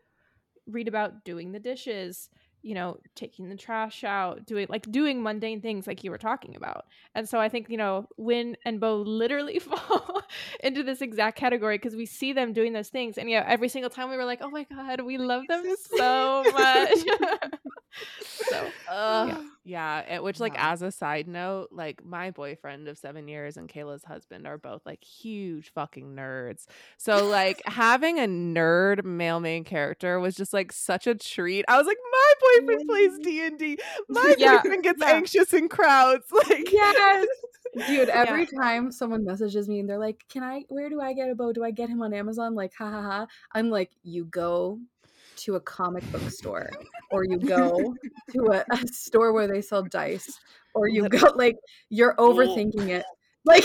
read about doing the dishes, you know, taking the trash out, doing like doing mundane things like you were talking about. And so I think, you know, Win and Bo literally fall into this exact category because we see them doing those things. And yeah, every single time we were like, oh my God, we love them so much. so, uh, yeah. Yeah, eh, which like yeah. as a side note, like my boyfriend of 7 years and Kayla's husband are both like huge fucking nerds. So like having a nerd male main character was just like such a treat. I was like my boyfriend plays D&D. My yeah, boyfriend gets yeah. anxious in crowds. Like Yes. Dude, every time someone messages me and they're like, "Can I where do I get a bow? Do I get him on Amazon?" like, "Ha ha ha." I'm like, "You go to a comic book store or you go to a, a store where they sell dice or you go like you're overthinking it Like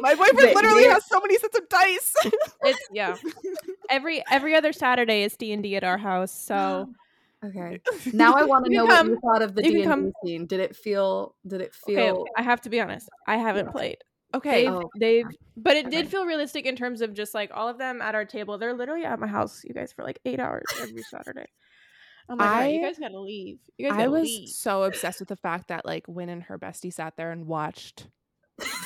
My boyfriend they- literally they- has so many sets of dice. It's yeah. every every other Saturday is D and D at our house. So Okay. Now I want to know can what you thought of the d&d come. scene. Did it feel? Did it okay, feel? I have to be honest. I haven't Yeah. played. Okay. They've, Oh, they've but it did feel realistic in terms of just like all of them at our table. They're literally at my house, you guys, for like eight hours every Saturday. I'm like, "Alright, you guys gotta leave. You guys I was leave. so obsessed with the fact that like Win and her bestie sat there and watched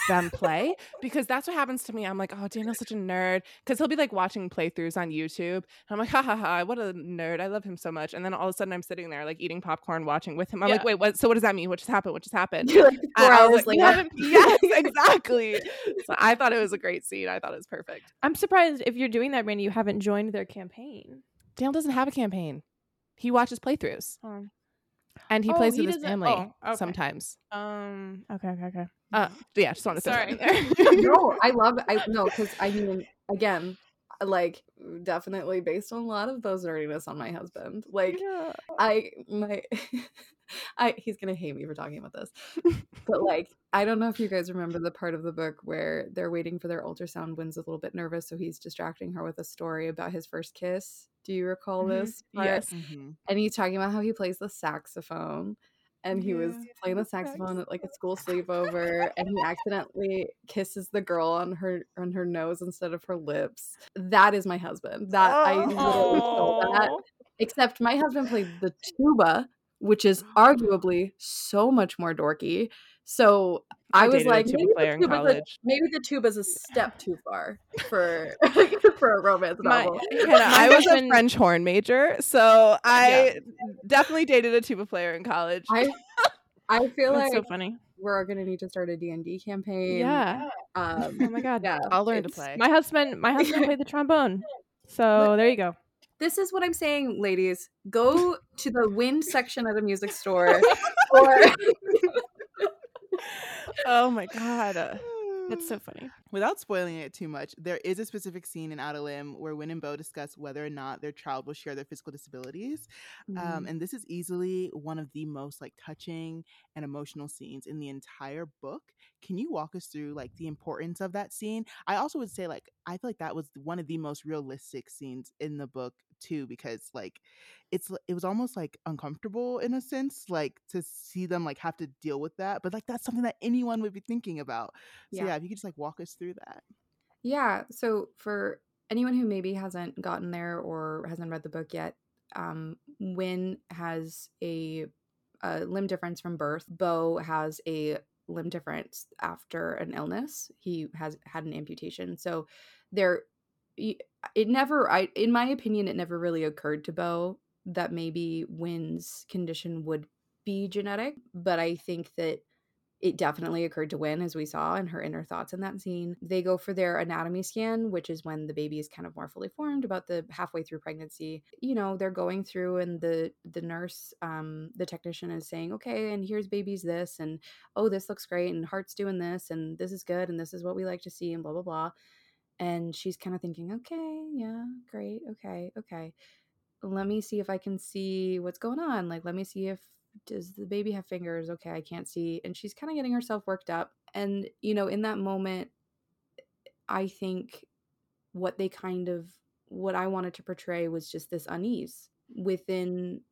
them play because that's what happens to me. I'm like, oh, Daniel's such a nerd because he'll be like watching playthroughs on YouTube. And I'm like, ha ha ha, what a nerd. I love him so much. And then all of a sudden I'm sitting there like eating popcorn, watching with him. I'm like, wait, what? So what does that mean? What just happened? What just happened? You're like four hours like, later. yes, exactly. So I thought it was a great scene. I thought it was perfect. I'm surprised if you're doing that, Randy, you haven't joined their campaign. Daniel doesn't have a campaign. He watches playthroughs Um, and he Oh, plays he with his family oh, okay. sometimes. um okay, okay, okay. Uh, yeah, just wanted to Sorry. throw that in there. no, I love. I no, because I mean, again, like definitely based on a lot of those nerdiness on my husband. Like Yeah. I my I he's gonna hate me for talking about this. But like I don't know if you guys remember the part of the book where they're waiting for their ultrasound. Win's a little bit nervous, so he's distracting her with a story about his first kiss. Do you recall Mhm. this? part? Yes. Mhm. And he's talking about how he plays the saxophone. And he was playing the saxophone at like a school sleepover, and he accidentally kisses the girl on her on her nose instead of her lips. That is my husband. That I literally stole that. Oh. Except my husband played the tuba, which is arguably so much more dorky. So I, was like, maybe the, tuba's a, maybe the tuba's a step too far for for a romance My- novel. Hannah, My I was a French horn major, so I definitely dated a tuba player in college. I I feel That's like so funny. we're gonna need to start a D&D campaign. Yeah. Um, Oh my god. yeah. I'll learn to play. My husband my husband played the trombone. So there you go. This is what I'm saying, ladies. Go to the wind section at a music store or oh my god. That's so funny. Without spoiling it too much, there is a specific scene in Out of Limb where Win and Bo discuss whether or not their child will share their physical disabilities. Mm-hmm. Um, and this is easily one of the most like touching and emotional scenes in the entire book. Can you walk us through like the importance of that scene? I also would say like I feel like that was one of the most realistic scenes in the book too because like it's it was almost like uncomfortable in a sense like to see them like have to deal with that but like that's something that anyone would be thinking about so Yeah. yeah if you could just like walk us through that Yeah. So for anyone who maybe hasn't gotten there or hasn't read the book yet, um, Win has a, a limb difference from birth. Bo has a limb difference after an illness. He has had an amputation. So there, it never. I, in my opinion, it never really occurred to Bo that maybe Win's condition would be genetic. But I think that it definitely occurred to Win, as we saw in her inner thoughts in that scene. They go for their anatomy scan, which is when the baby is kind of more fully formed, about the halfway through pregnancy. You know, they're going through, and the the nurse, um, the technician, is saying, "Okay, and here's baby's this, and oh, this looks great, and heart's doing this, and this is good, and this is what we like to see, and blah blah blah." And she's kind of thinking, "Okay, yeah, great, okay, okay." Let me see if I can see what's going on. Like, let me see if does the baby have fingers? Okay, I can't see. And she's kind of getting herself worked up. And, you know, in that moment, I think what they kind of, what I wanted to portray was just this unease within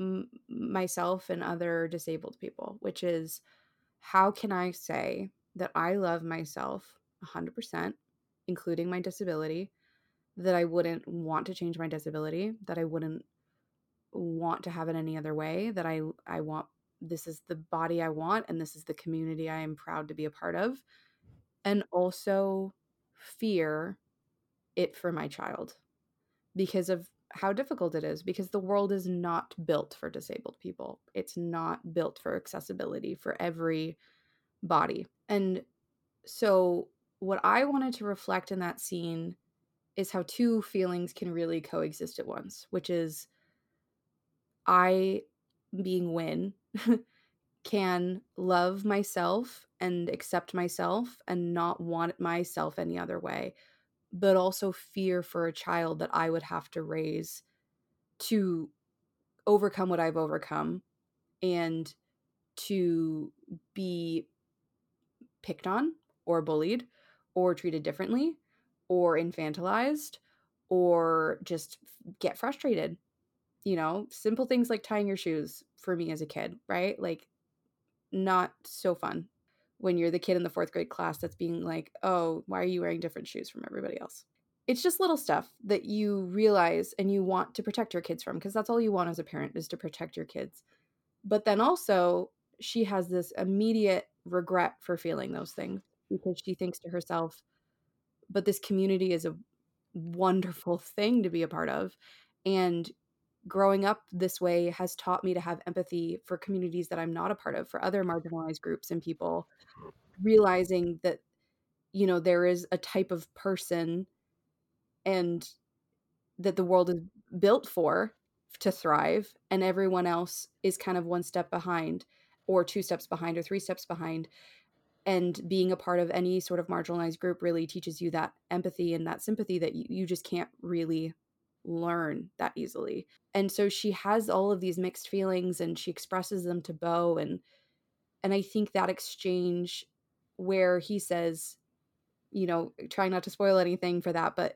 m- myself and other disabled people, which is how can I say that I love myself 100%, including my disability, that I wouldn't want to change my disability, that I wouldn't want to have it any other way that i i want this is the body i want and this is the community i am proud to be a part of and also fear it for my child because of how difficult it is because the world is not built for disabled people. It's not built for accessibility for every body. And so what i wanted to reflect in that scene is how two feelings can really coexist at once which is I, being Win, can love myself and accept myself and not want myself any other way, but also fear for a child that I would have to raise to overcome what I've overcome and to be picked on or bullied or treated differently or infantilized or just get frustrated. You know, simple things like tying your shoes for me as a kid, right? Like, not so fun when you're the kid in the fourth grade class that's being like, oh, why are you wearing different shoes from everybody else? It's just little stuff that you realize and you want to protect your kids from because that's all you want as a parent is to protect your kids. But then also, she has this immediate regret for feeling those things because she thinks to herself, but this community is a wonderful thing to be a part of. And growing up this way has taught me to have empathy for communities that I'm not a part of, for other marginalized groups and people, mm-hmm. realizing that, you know, there is a type of person and that the world is built for to thrive, and everyone else is kind of one step behind, or two steps behind, or three steps behind. And being a part of any sort of marginalized group really teaches you that empathy and that sympathy that you, you just can't really learn that easily. And so she has all of these mixed feelings and she expresses them to Bo and and I think that exchange where he says, you know, trying not to spoil anything for that, but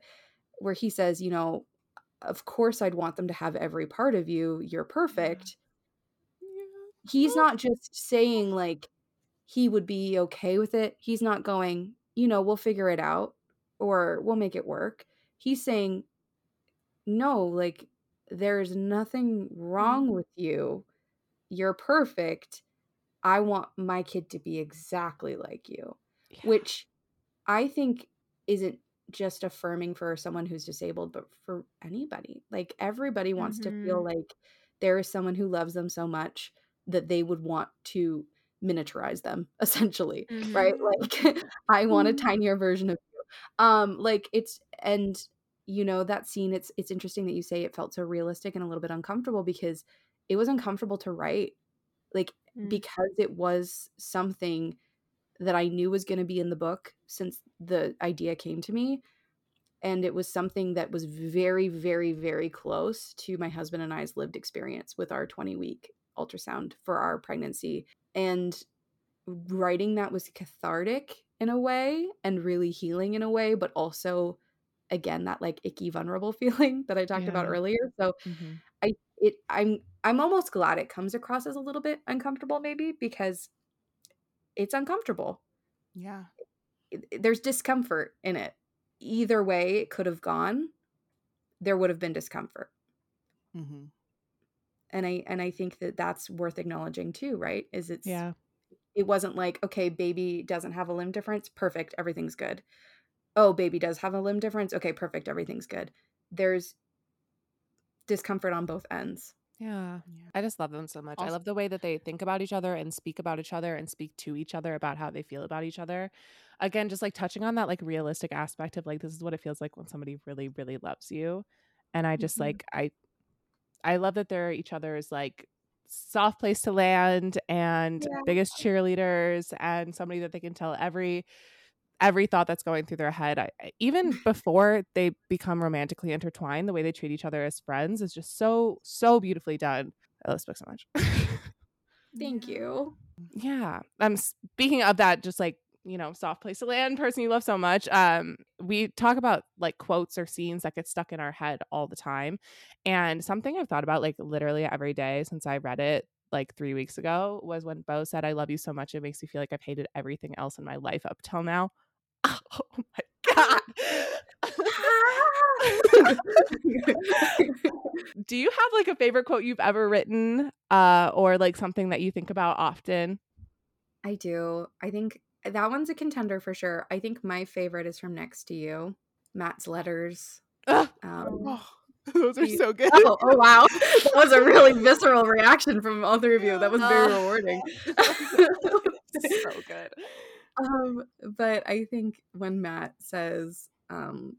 where he says, you know, of course I'd want them to have every part of you. You're perfect. Yeah. He's not just saying like he would be okay with it. He's not going, you know, we'll figure it out or we'll make it work. He's saying no, like there's nothing wrong Mm-hmm. with you. You're perfect. I want my kid to be exactly like you, Yeah. which I think isn't just affirming for someone who's disabled, but for anybody. Like everybody wants to feel Mhm. like there is someone who loves them so much that they would want to miniaturize them essentially right like i want a tinier version of you um like it's and you know that scene it's it's interesting that you say it felt so realistic and a little bit uncomfortable because it was uncomfortable to write like Mm. because it was something that i knew was going to be in the book since the idea came to me and it was something that was very very very close to my husband and i's lived experience with our 20 week ultrasound for our pregnancy and writing that was cathartic in a way and really healing in a way but also again that like icky vulnerable feeling that i talked about earlier so Mhm. i it i'm i'm almost glad it comes across as a little bit uncomfortable maybe because it's uncomfortable Yeah. there's discomfort in it either way it could have gone there would have been discomfort Mm-hmm. and i and i think that that's worth acknowledging too right is it's Yeah. it wasn't like okay baby doesn't have a limb difference perfect everything's good oh baby does have a limb difference okay perfect everything's good there's discomfort on both ends Yeah. Yeah. I just love them so much. I love the way that they think about each other and speak about each other and speak to each other about how they feel about each other. Again, just like touching on that like realistic aspect of like this is what it feels like when somebody really really loves you. And I just Mhm. like I I love that they're each other's like soft place to land and Yeah. biggest cheerleaders and somebody that they can tell every every thought that's going through their head. I, I- even before they become romantically intertwined, the way they treat each other as friends is just so so beautifully done. I love this book so much. thank you yeah. Um speaking of that, just like you know, soft place to land person you love so much. Um, we talk about like quotes or scenes that get stuck in our head all the time. And something I've thought about like literally every day since I read it like three weeks ago was when Bo said, I love you so much. It makes me feel like I've hated everything else in my life up till now. Oh my God. Do you have like a favorite quote you've ever written uh, or like something that you think about often? i do i think that one's a contender for sure i think my favorite is from next to you matt's letters um, Oh, those are so good. oh, oh wow that was a really visceral reaction from all three of you that was very rewarding so good. Um but i think when matt says um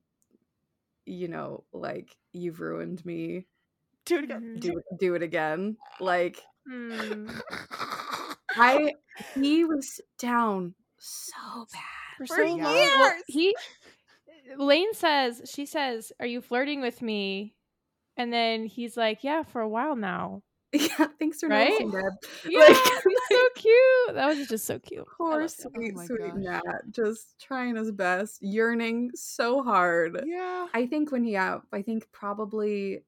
you know like you've ruined me Do it again. Do do it again like Hmm. i he was down so bad For For so long. Well, years. he Lane says she says, "Are you flirting with me?" And then he's like, "Yeah, for a while now." yeah thanks for Right? noticing deb Yeah, Like- he's cute. That was just so cute. Poor loved sweet, my sweet gosh. Matt, just trying his best, yearning so hard. Yeah. I think when he, yeah, I think probably,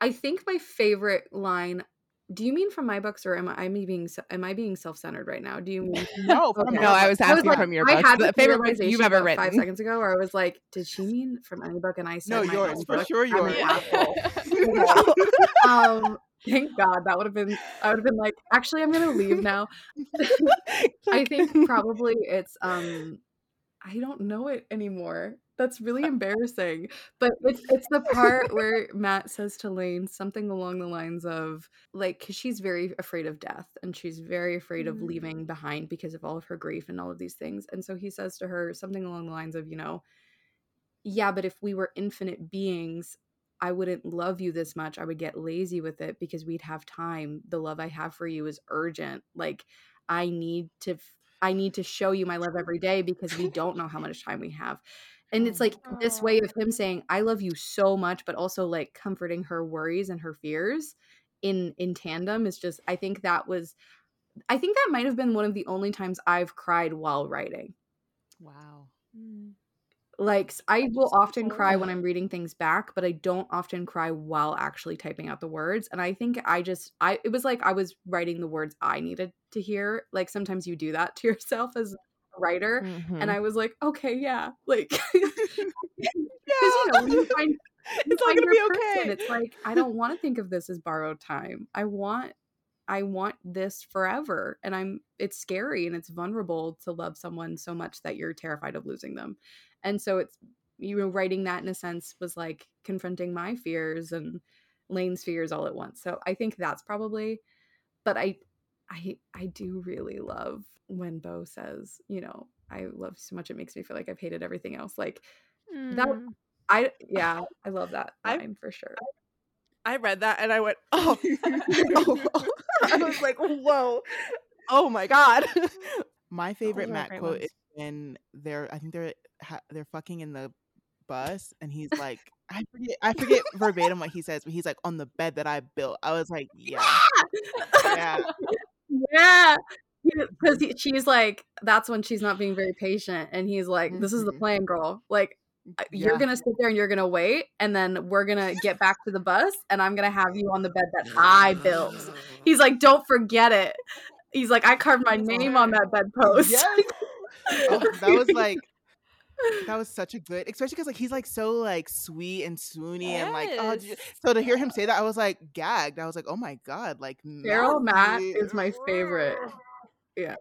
I think my favorite line. Do you mean from my books, or am I me being am I being self centered right now? Do you mean? No, Okay. No, I was I was asking like, from your I books. had The favorite you've ever written. Five seconds ago, where I was like, "Did she mean from any book?" And I said, No, yours for book. sure. Yours. um, thank God that would have been. I would have been like, actually, I'm gonna leave now. I think probably it's um I don't know it anymore. That's really embarrassing. But it's it's the part where Matt says to Lane something along the lines of like cuz she's very afraid of death and she's very afraid of Mm. leaving behind because of all of her grief and all of these things. And so he says to her something along the lines of, you know, yeah, but if we were infinite beings, I wouldn't love you this much. I would get lazy with it because we'd have time. The love I have for you is urgent. Like I need to f- I need to show you my love every day because we don't know how much time we have. And it's like this way of him saying I love you so much but also like comforting her worries and her fears in in tandem is just I think that was I think that might have been one of the only times I've cried while writing Wow. Mm. Like i will often cry when I'm reading things back, but I don't often cry while actually typing out the words. And I think I just I it was like I was writing the words I needed to hear. Like sometimes you do that to yourself as a writer. Mhm. And I was like, okay, yeah. Like because you know, you find you It's all gonna be person, okay. It's like I don't want to think of this as borrowed time. I want I want this forever. And I'm it's scary and it's vulnerable to love someone so much that you're terrified of losing them. And so it's you know, writing that in a sense was like confronting my fears and Lane's fears all at once. So I think that's probably but I I I do really love when Bo says, you know, I love you so much it makes me feel like I've hated everything else. Like that Mm. I yeah, I love that I- line for sure. I read that and I went, oh, oh, oh. I was like, whoa, oh my god. My favorite are Matt quote ones. is when they're I think they're ha- they're fucking in the bus and he's like I forget I forget verbatim what he says, but he's like on the bed that I built. I was like, yeah, yeah, yeah. Because she's like, that's when she's not being very patient. And he's like, this is the Mhm. plan, girl. Like, I- you're going to sit there and you're going to wait. And then we're going to get back to the bus. And I'm going to have you on the bed that I built. He's like, don't forget it. He's like, I carved my name on that bedpost. Yes. Oh, that was like that was such a good, especially because like he's like so like sweet and swoony and like oh, j- so to hear him say that, I was like gagged. I was like, oh my god, like Daryl Matt is my favorite. Yeah.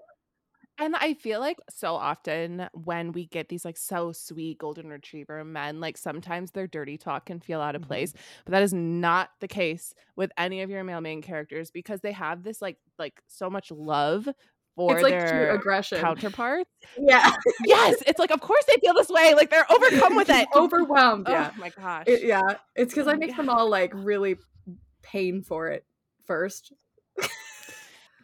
And I feel like so often when we get these like so sweet golden retriever men, like sometimes their dirty talk can feel out of place. Mm-hmm. But that is not the case with any of your male main characters because they have this like like so much love for It's like true their aggression. counterparts. yeah. yes, it's like of course they feel this way. Like they're overcome with it. Overwhelmed. Oh Yeah. my gosh. It- yeah. It's because I make Yeah. them all like really paying for it first.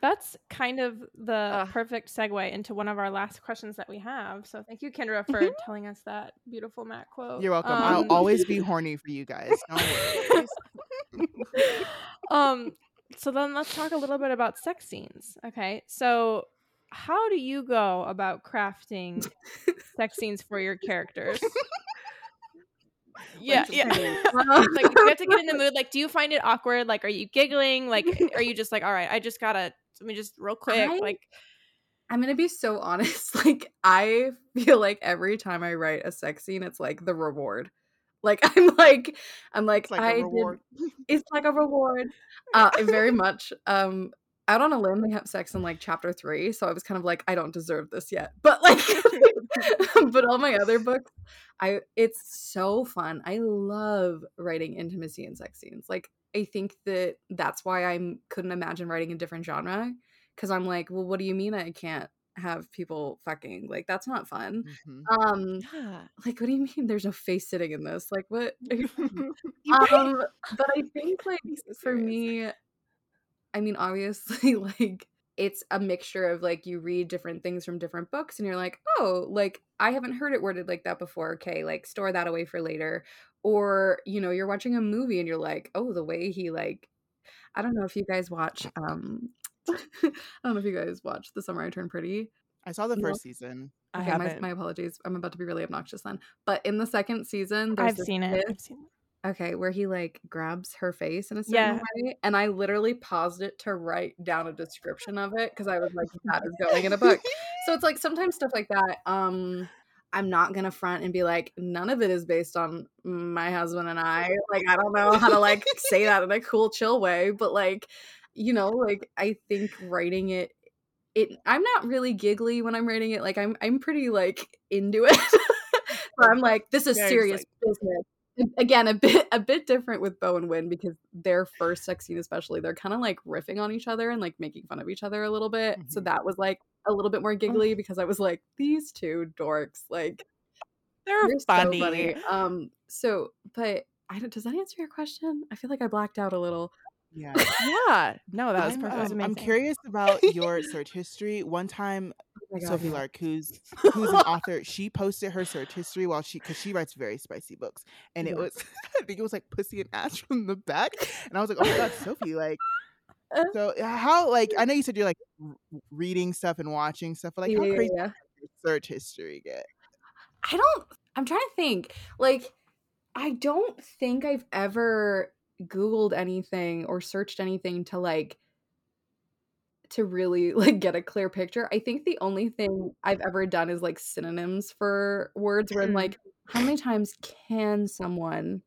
That's kind of the Ugh. perfect segue into one of our last questions that we have. So thank you, Kendra, for Mhm. telling us that beautiful Matt quote. You're welcome. Um, I'll always be horny for you guys. Don't worry. um so then let's talk a little bit about sex scenes okay so how do you go about crafting sex scenes for your characters yeah yeah say? like you have to get in the mood like do you find it awkward like are you giggling like are you just like all right i just gotta let me just real quick I- like I'm gonna be so honest. Like I feel like every time I write a sex scene, it's like the reward. Like I'm like I'm like, It's like I a did- it's like a reward. Uh very much. Um out on a limb they have sex in like chapter three, so I was kind of like, I don't deserve this yet. But like but all my other books, I it's so fun. I love writing intimacy and sex scenes. Like I think that that's why I couldn't imagine writing a different genre because I'm like, well, what do you mean I can't have people fucking? Like that's not fun. Mhm. Um, Yeah. like what do you mean? There's no face sitting in this? Like what? are you talking You um but i think like for me i mean obviously like it's a mixture of like you read different things from different books and you're like oh like i haven't heard it worded like that before okay like store that away for later or you know you're watching a movie and you're like oh the way he like i don't know if you guys watch um I don't know if you guys watched The Summer I Turned Pretty. I saw the No. first season. Okay, my, haven't. my apologies. I'm about to be really obnoxious then. But in the second season, there's I've this seen it. bit- I've seen it. Okay, where he like grabs her face in a certain Yeah. way, and I literally paused it to write down a description of it because I was like, "That is going in a book." So it's like sometimes stuff like that. Um, I'm not gonna front and be like, none of it is based on my husband and I. Like, I don't know how to like say that in a cool, chill way, but like, you know, like I think writing it, it. I'm not really giggly when I'm writing it. Like, I'm I'm pretty like into it. so I'm like, this is Very serious business again a bit a bit different with Bo and Win because their first sex scene especially they're kind of like riffing on each other and like making fun of each other a little bit so Mhm. that was like a little bit more giggly because I was like these two dorks like They're so funny. funny um so but I don't, does that answer your question I feel like I blacked out a little Yeah. Yeah. No, that was I'm, perfect. um, I'm curious about your search history. One time, oh God, Sophie yeah. Lark, who's who's an author, she posted her search history while she because she writes very spicy books, and it was I think it was like pussy and ass from the back, and I was like, oh my god, Sophie, like. So uh, how like I know you said you're like reading stuff and watching stuff, but like how Yeah, yeah, crazy yeah. search history get? I don't I'm trying to think. Like I don't think I've ever googled anything or searched anything to like to really like get a clear picture. I think the only thing I've ever done is like synonyms for words where I'm Mm. like how many times can someone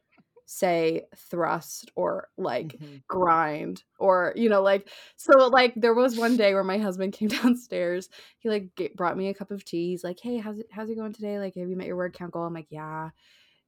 say thrust or like Mhm. grind or you know like so like there was one day where my husband came downstairs he like ga- brought me a cup of tea he's like hey how's it how's it going today like have you met your word count goal i'm like yeah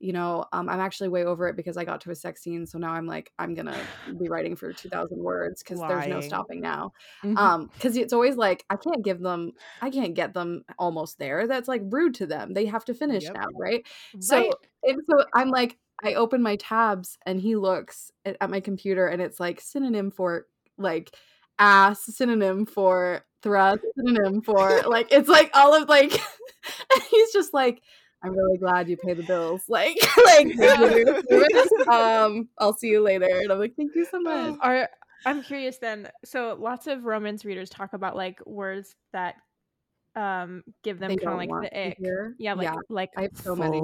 you know um, i'm actually way over it because i got to a sex scene so now i'm like i'm gonna be writing for 2000 words because there's no stopping now Mhm. um because it's always like i can't give them i can't get them almost there that's like rude to them they have to finish Yep. now right so and so I'm like, I open my tabs and he looks at, at my computer and it's like synonym for like ass, synonym for thrust, synonym for like it's like all of like and he's just like, I'm really glad you pay the bills. Like like thank you for your service. um I'll see you later. And I'm like, thank you so much. Are I'm curious then. So lots of romance readers talk about like words that um give them kind of like the ick. hear. Yeah, like Yeah, like I have so many.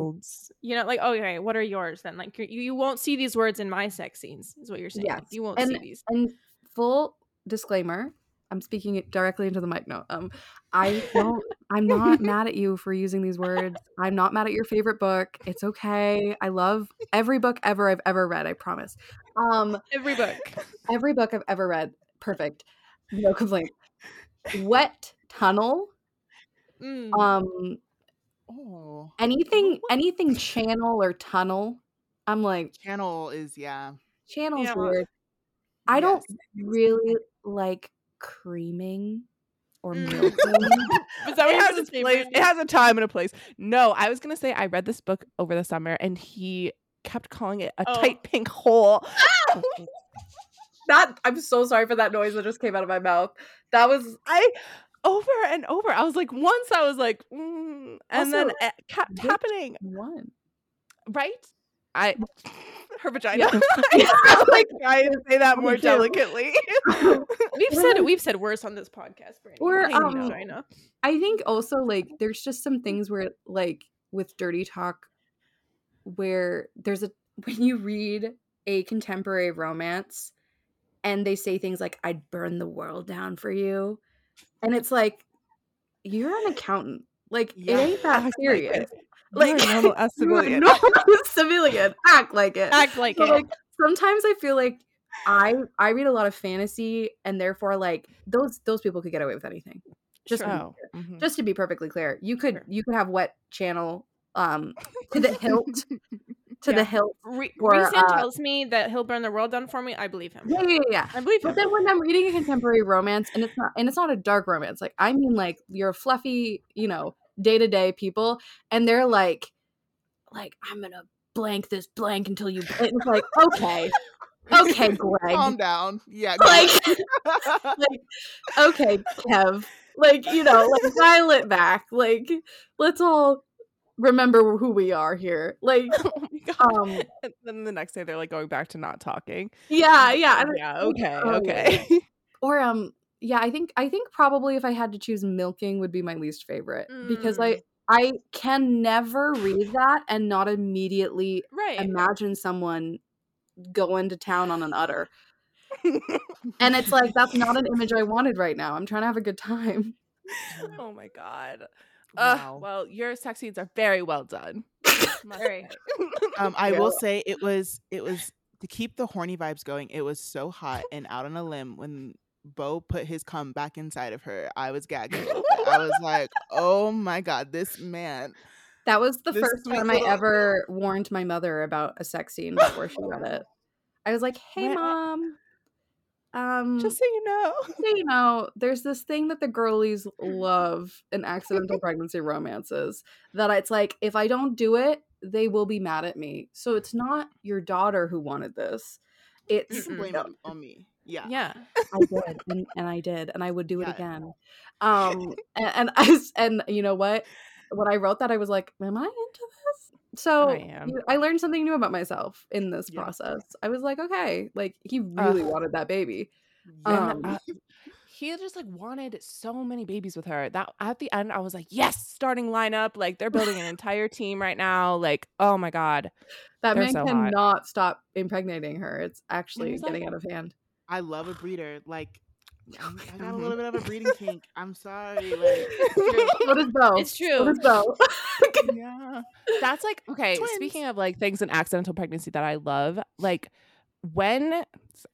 You know, like oh, okay, what are yours then? Like you you won't see these words in my sex scenes, is what you're saying. Like, Yes. you won't And- see these. And full disclaimer, I'm speaking directly into the mic now. Um, I don't. I'm not mad at you for using these words. I'm not mad at your favorite book. It's okay. I love every book ever I've ever read. I promise. Um, Every book. every book I've ever read, perfect. No complaint. Wet tunnel. Mm. Um, Oh, anything, anything channel or tunnel. I'm like channel is yeah. channel's Yeah. weird. I don't really like creaming or Mm. milking. That what it has its place. It has a time and a place. No, I was gonna say I read this book over the summer, and he kept calling it a Oh. tight pink hole. that I'm so sorry for that noise that just came out of my mouth. That was I over and over. I was like, once I was like, mm, and then it kept happening. one. Right? I her vagina. Yeah. I'm like to say that more delicately. We've said we've said worse on this podcast, Brandi. Or, um, vagina. I think also like there's just some things where like with dirty talk where there's a when you read a contemporary romance and they say things like I'd burn the world down for you and it's like you're an accountant like Yeah, it ain't that like serious it. Like You're a normal ass civilian. normal civilian act like it Act like So, it. like sometimes I feel like I I read a lot of fantasy and therefore like those those people could get away with anything. Just Sure. to be clear. mhm. just to be perfectly clear, you could Sure. you could have wet channel um to the hilt to Yeah. the hilt. Re- or, Rhysand uh, tells me that he'll burn the world down for me. I believe him. Yeah, yeah, yeah, yeah. I believe But him. But then when I'm reading a contemporary romance and it's not and it's not a dark romance, like I mean like you're a fluffy, you know, day to day people, and they're like like I'm gonna blank this blank until you blank. It's like, okay. Okay, Greg. Calm down. Yeah. like like okay kev like you know like dial it back like let's all remember who we are here like Oh um And then the next day they're like going back to not talking. yeah yeah Yeah, okay, oh, okay. or um yeah, I think I think probably if I had to choose milking would be my least favorite because Mm. I I can never read that and not immediately Right. imagine someone going to town on an udder. And it's like that's not an image I wanted right now. I'm trying to have a good time. oh my god. Uh, Wow. well, your sex scenes are very well done. Very. Um, I will say it was it was to keep the horny vibes going. It was so hot and out on a limb when Bo put his cum back inside of her. I was gagging. a little bit. I was like, "Oh my god, this man!" That was the first sweet time I ever warned my mother about a sex scene before she read it. I was like, "Hey, Where- mom, um, Just so you know. so you know, there's this thing that the girlies love in accidental pregnancy romances that it's like if I don't do it, they will be mad at me. So it's not your daughter who wanted this. It's. Blame it on me. Yeah. Yeah. I did, and, and I did, and I would do it again. Um, and, and I and you know what? When I wrote that, I was like, "Am I into this?" So I I learned something new about myself in this Yeah. process. I was like, "Okay, like he really Ugh. wanted that baby." Yeah. Um, uh, he just like wanted so many babies with her. That at the end, I was like, yes, starting lineup. Like they're building an entire team right now. Like, oh my god. That man so hot. cannot stop impregnating her. It's actually getting like- out of hand. I love a breeder. Like, I'm- I got a little bit of a breeding kink. I'm sorry. Like, What is Bo? It's What true. is Bo? yeah. That's like okay. Twins. Speaking of like things in accidental pregnancy that I love, like when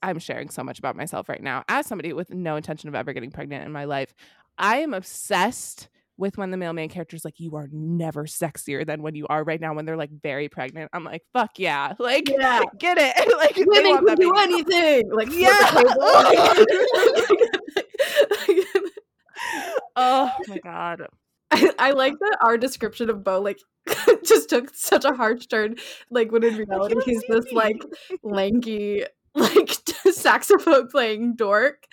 I'm sharing so much about myself right now, as somebody with no intention of ever getting pregnant in my life, I am obsessed with when the male mailman character's like, you are never sexier than when you are right now when they're like very pregnant. I'm like, fuck yeah. Like Yeah. get it. like Women want can do anything. Like Yeah. Oh my god. I, I like that our description of Bo like just took such a harsh turn. Like when in reality he's this easy. like lanky like saxophone playing dork.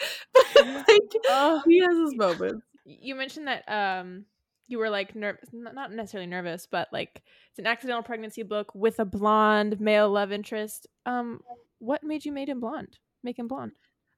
like Oh. he has his moments. You mentioned that um you were like nervous, not necessarily nervous, but like it's an accidental pregnancy book with a blonde male love interest. Um, what made you make him blonde? Make him blonde.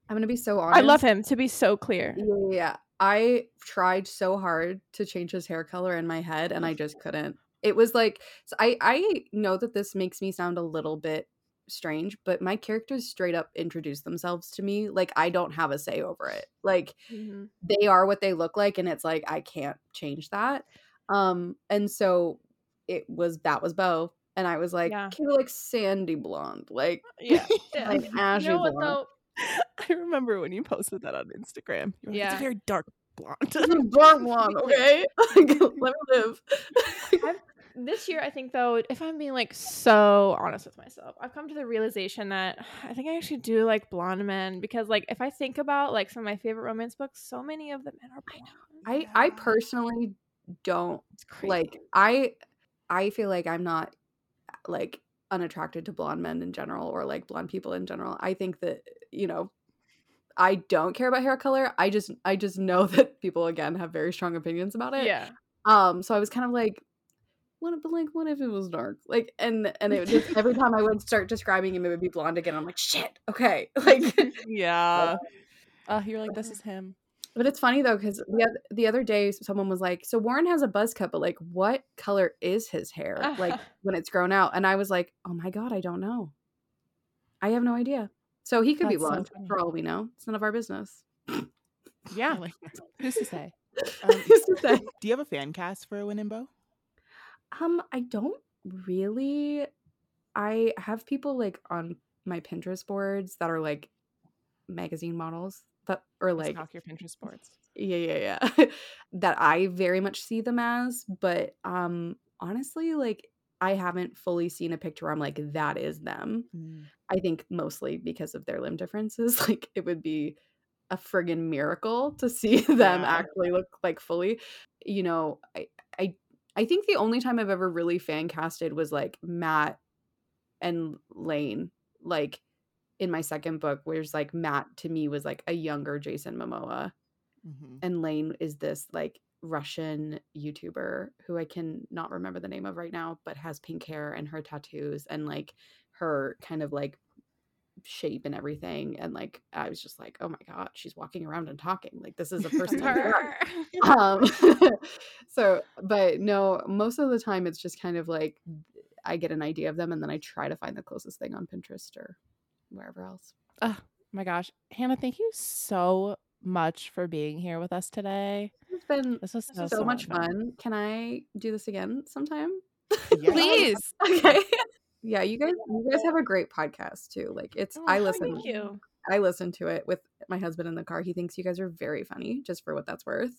I'm gonna be so honest. I love him. To be so clear, Yeah, yeah, yeah. I tried so hard to change his hair color in my head and I just couldn't. It was like so I I know that this makes me sound a little bit strange, but my characters straight up introduce themselves to me like I don't have a say over it. Like Mhm. they are what they look like and it's like I can't change that. Um and so it was that was Bo and I was like Yeah. kind of like sandy blonde, like yeah, yeah. like You ashy know blonde. though? I remember when you posted that on Instagram. You were like, it's Yeah. a very dark blonde. Dark blonde, okay? Let me live. This year, I think though, if I'm being like so honest with myself, I've come to the realization that I think I actually do like blonde men because, like, if I think about like some of my favorite romance books, so many of the men are blonde. I I personally don't like I I feel like I'm not like unattracted to blonde men in general or like blonde people in general. I think that you know I don't care about hair color. I just I just know that people again have very strong opinions about it. yeah, Um so I was kind of like what if- but like what if it was dark? Like and and it just every time I would start describing him it would be blonde again. I'm like shit. Okay. Like yeah. Uh, you're like, this is him. But it's funny though because the other, the other day someone was like, "So Warren has a buzz cut, but like, what color is his hair like when it's grown out?" And I was like, "Oh my god, I don't know. I have no idea. So he could be That's so blonde funny. for all we know. It's none of our business." Yeah. like. Who's to say? Um, Who's to say? do you have a fan cast for Win and Bo? Um, I don't really. I have people like on my Pinterest boards that are like magazine models that or like talk your Pinterest boards. yeah yeah yeah that i very much see them as but um honestly like i haven't fully seen a picture where i'm like that is them i think mostly because of their limb differences like it would be a friggin miracle to see them Yeah. actually look like fully you know i i think the only time i've ever really fan casted was like matt and lane like in my second book where's like matt to me was like a younger jason momoa Mhm. and Lane is this like Russian YouTuber who I can not remember the name of right now, but has pink hair and her tattoos and like her kind of like shape and everything. And like I was just like, oh my god, she's walking around and talking. Like this is a person. Um so but no most of the time it's just kind of like i get an idea of them and then i try to find the closest thing on pinterest or wherever else Oh my gosh. Hannah, thank you so much for being here with us today. it's been This was so, so, much fun can i do this again sometime Yeah. Please. okay yeah you guys you guys have a great podcast too like it's Oh, i listen Thank you. i listen to it with my husband in the car he thinks you guys are very funny just for what that's worth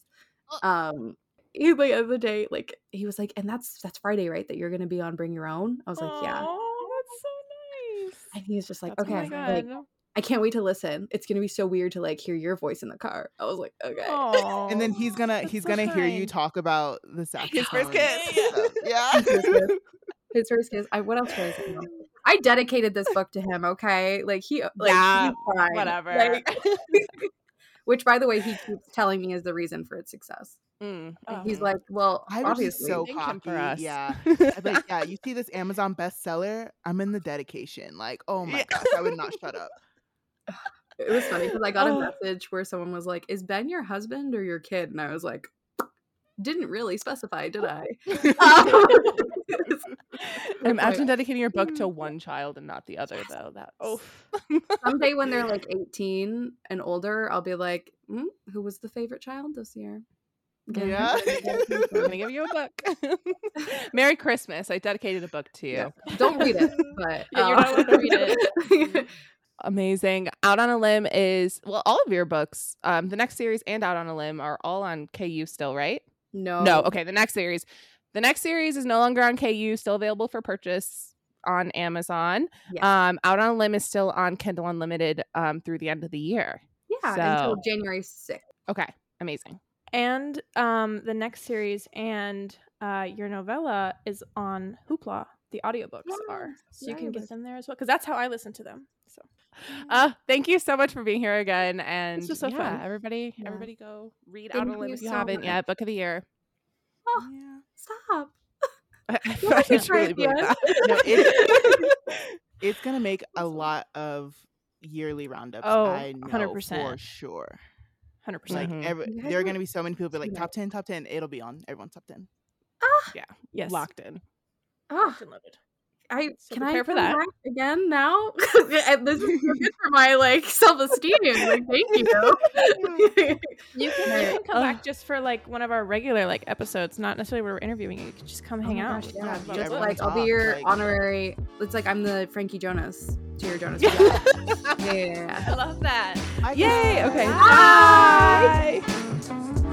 Oh. um he like the other day like he was like and that's that's friday right that you're gonna be on bring your own i was like yeah Aw, that's so nice. and he's just like That's okay God. like I can't wait to listen. It's gonna be so weird to like hear your voice in the car. I was like, okay. Aw, and then he's gonna he's so gonna hear you talk about the saxophone. His first kiss. and. Yeah. His first kiss. His first kiss. I, what else should I say? I dedicated this book to him. Okay, like he, like Yeah, he's fine. whatever. Like- which, by the way, he keeps telling me is the reason for its success. Mm, Oh. He's like, well, I was just obviously, so Thank cocky. for us. Yeah. I'd like, yeah, you see this Amazon bestseller? I'm in the dedication. Like, oh my Yeah. gosh, I would not shut up. it was funny because I got a Oh. message where someone was like, "Is Ben your husband or your kid?" And I was like, "Didn't really specify, did I?" Imagine dedicating your book to one child and not the other, though. That Oh. Someday when they're like 18 and older, I'll be like, mm, who was the favorite child this year? Again, Yeah. I'm gonna give you a book. Merry Christmas! I dedicated a book to you. Yeah. Don't read it, but Yeah, you're um, not allowed to read it. Amazing. Out on a Limb is well, all of your books, um, the next series and Out on a Limb are all on KU still, right? No, No, okay. The next series, the next series is no longer on KU, still available for purchase on Amazon. Yes. Um, Out on a Limb is still on Kindle Unlimited um, through the end of the year. yeah, until January 6th. Okay, amazing. And um, the next series and uh, your novella is on Hoopla. The audiobooks are. Yes, So you can get them there as well. Because that's how I listen to them. So Uh, thank you so much for being here again. And was so yeah, fun. everybody, Yeah. everybody go read Thank Out on a Limb if you so haven't much. yet. Book of the year. Oh, Yeah. stop. I, You I want to try really at believe that. No, it- It's gonna make a lot of yearly roundups. Oh, I know 100%. for sure. 100%. Like Mhm. every, You guys there are are gonna be so many people be like top ten, top ten. It'll be on everyone's top ten. Ah, yeah. yes. Locked in. Oh, Locked and loaded. I So can I prepare for that. again now? this is good for my like self esteem. Like, thank you. You can, you can come Ugh. back just for like one of our regular like episodes, not necessarily where we're interviewing you. You can just come oh hang Oh my out. gosh, We'll yeah, just like I'll be your like- honorary. It's like I'm the Frankie Jonas to your Jonas. Brothers. yeah. I love that. I Yay! Okay. Bye.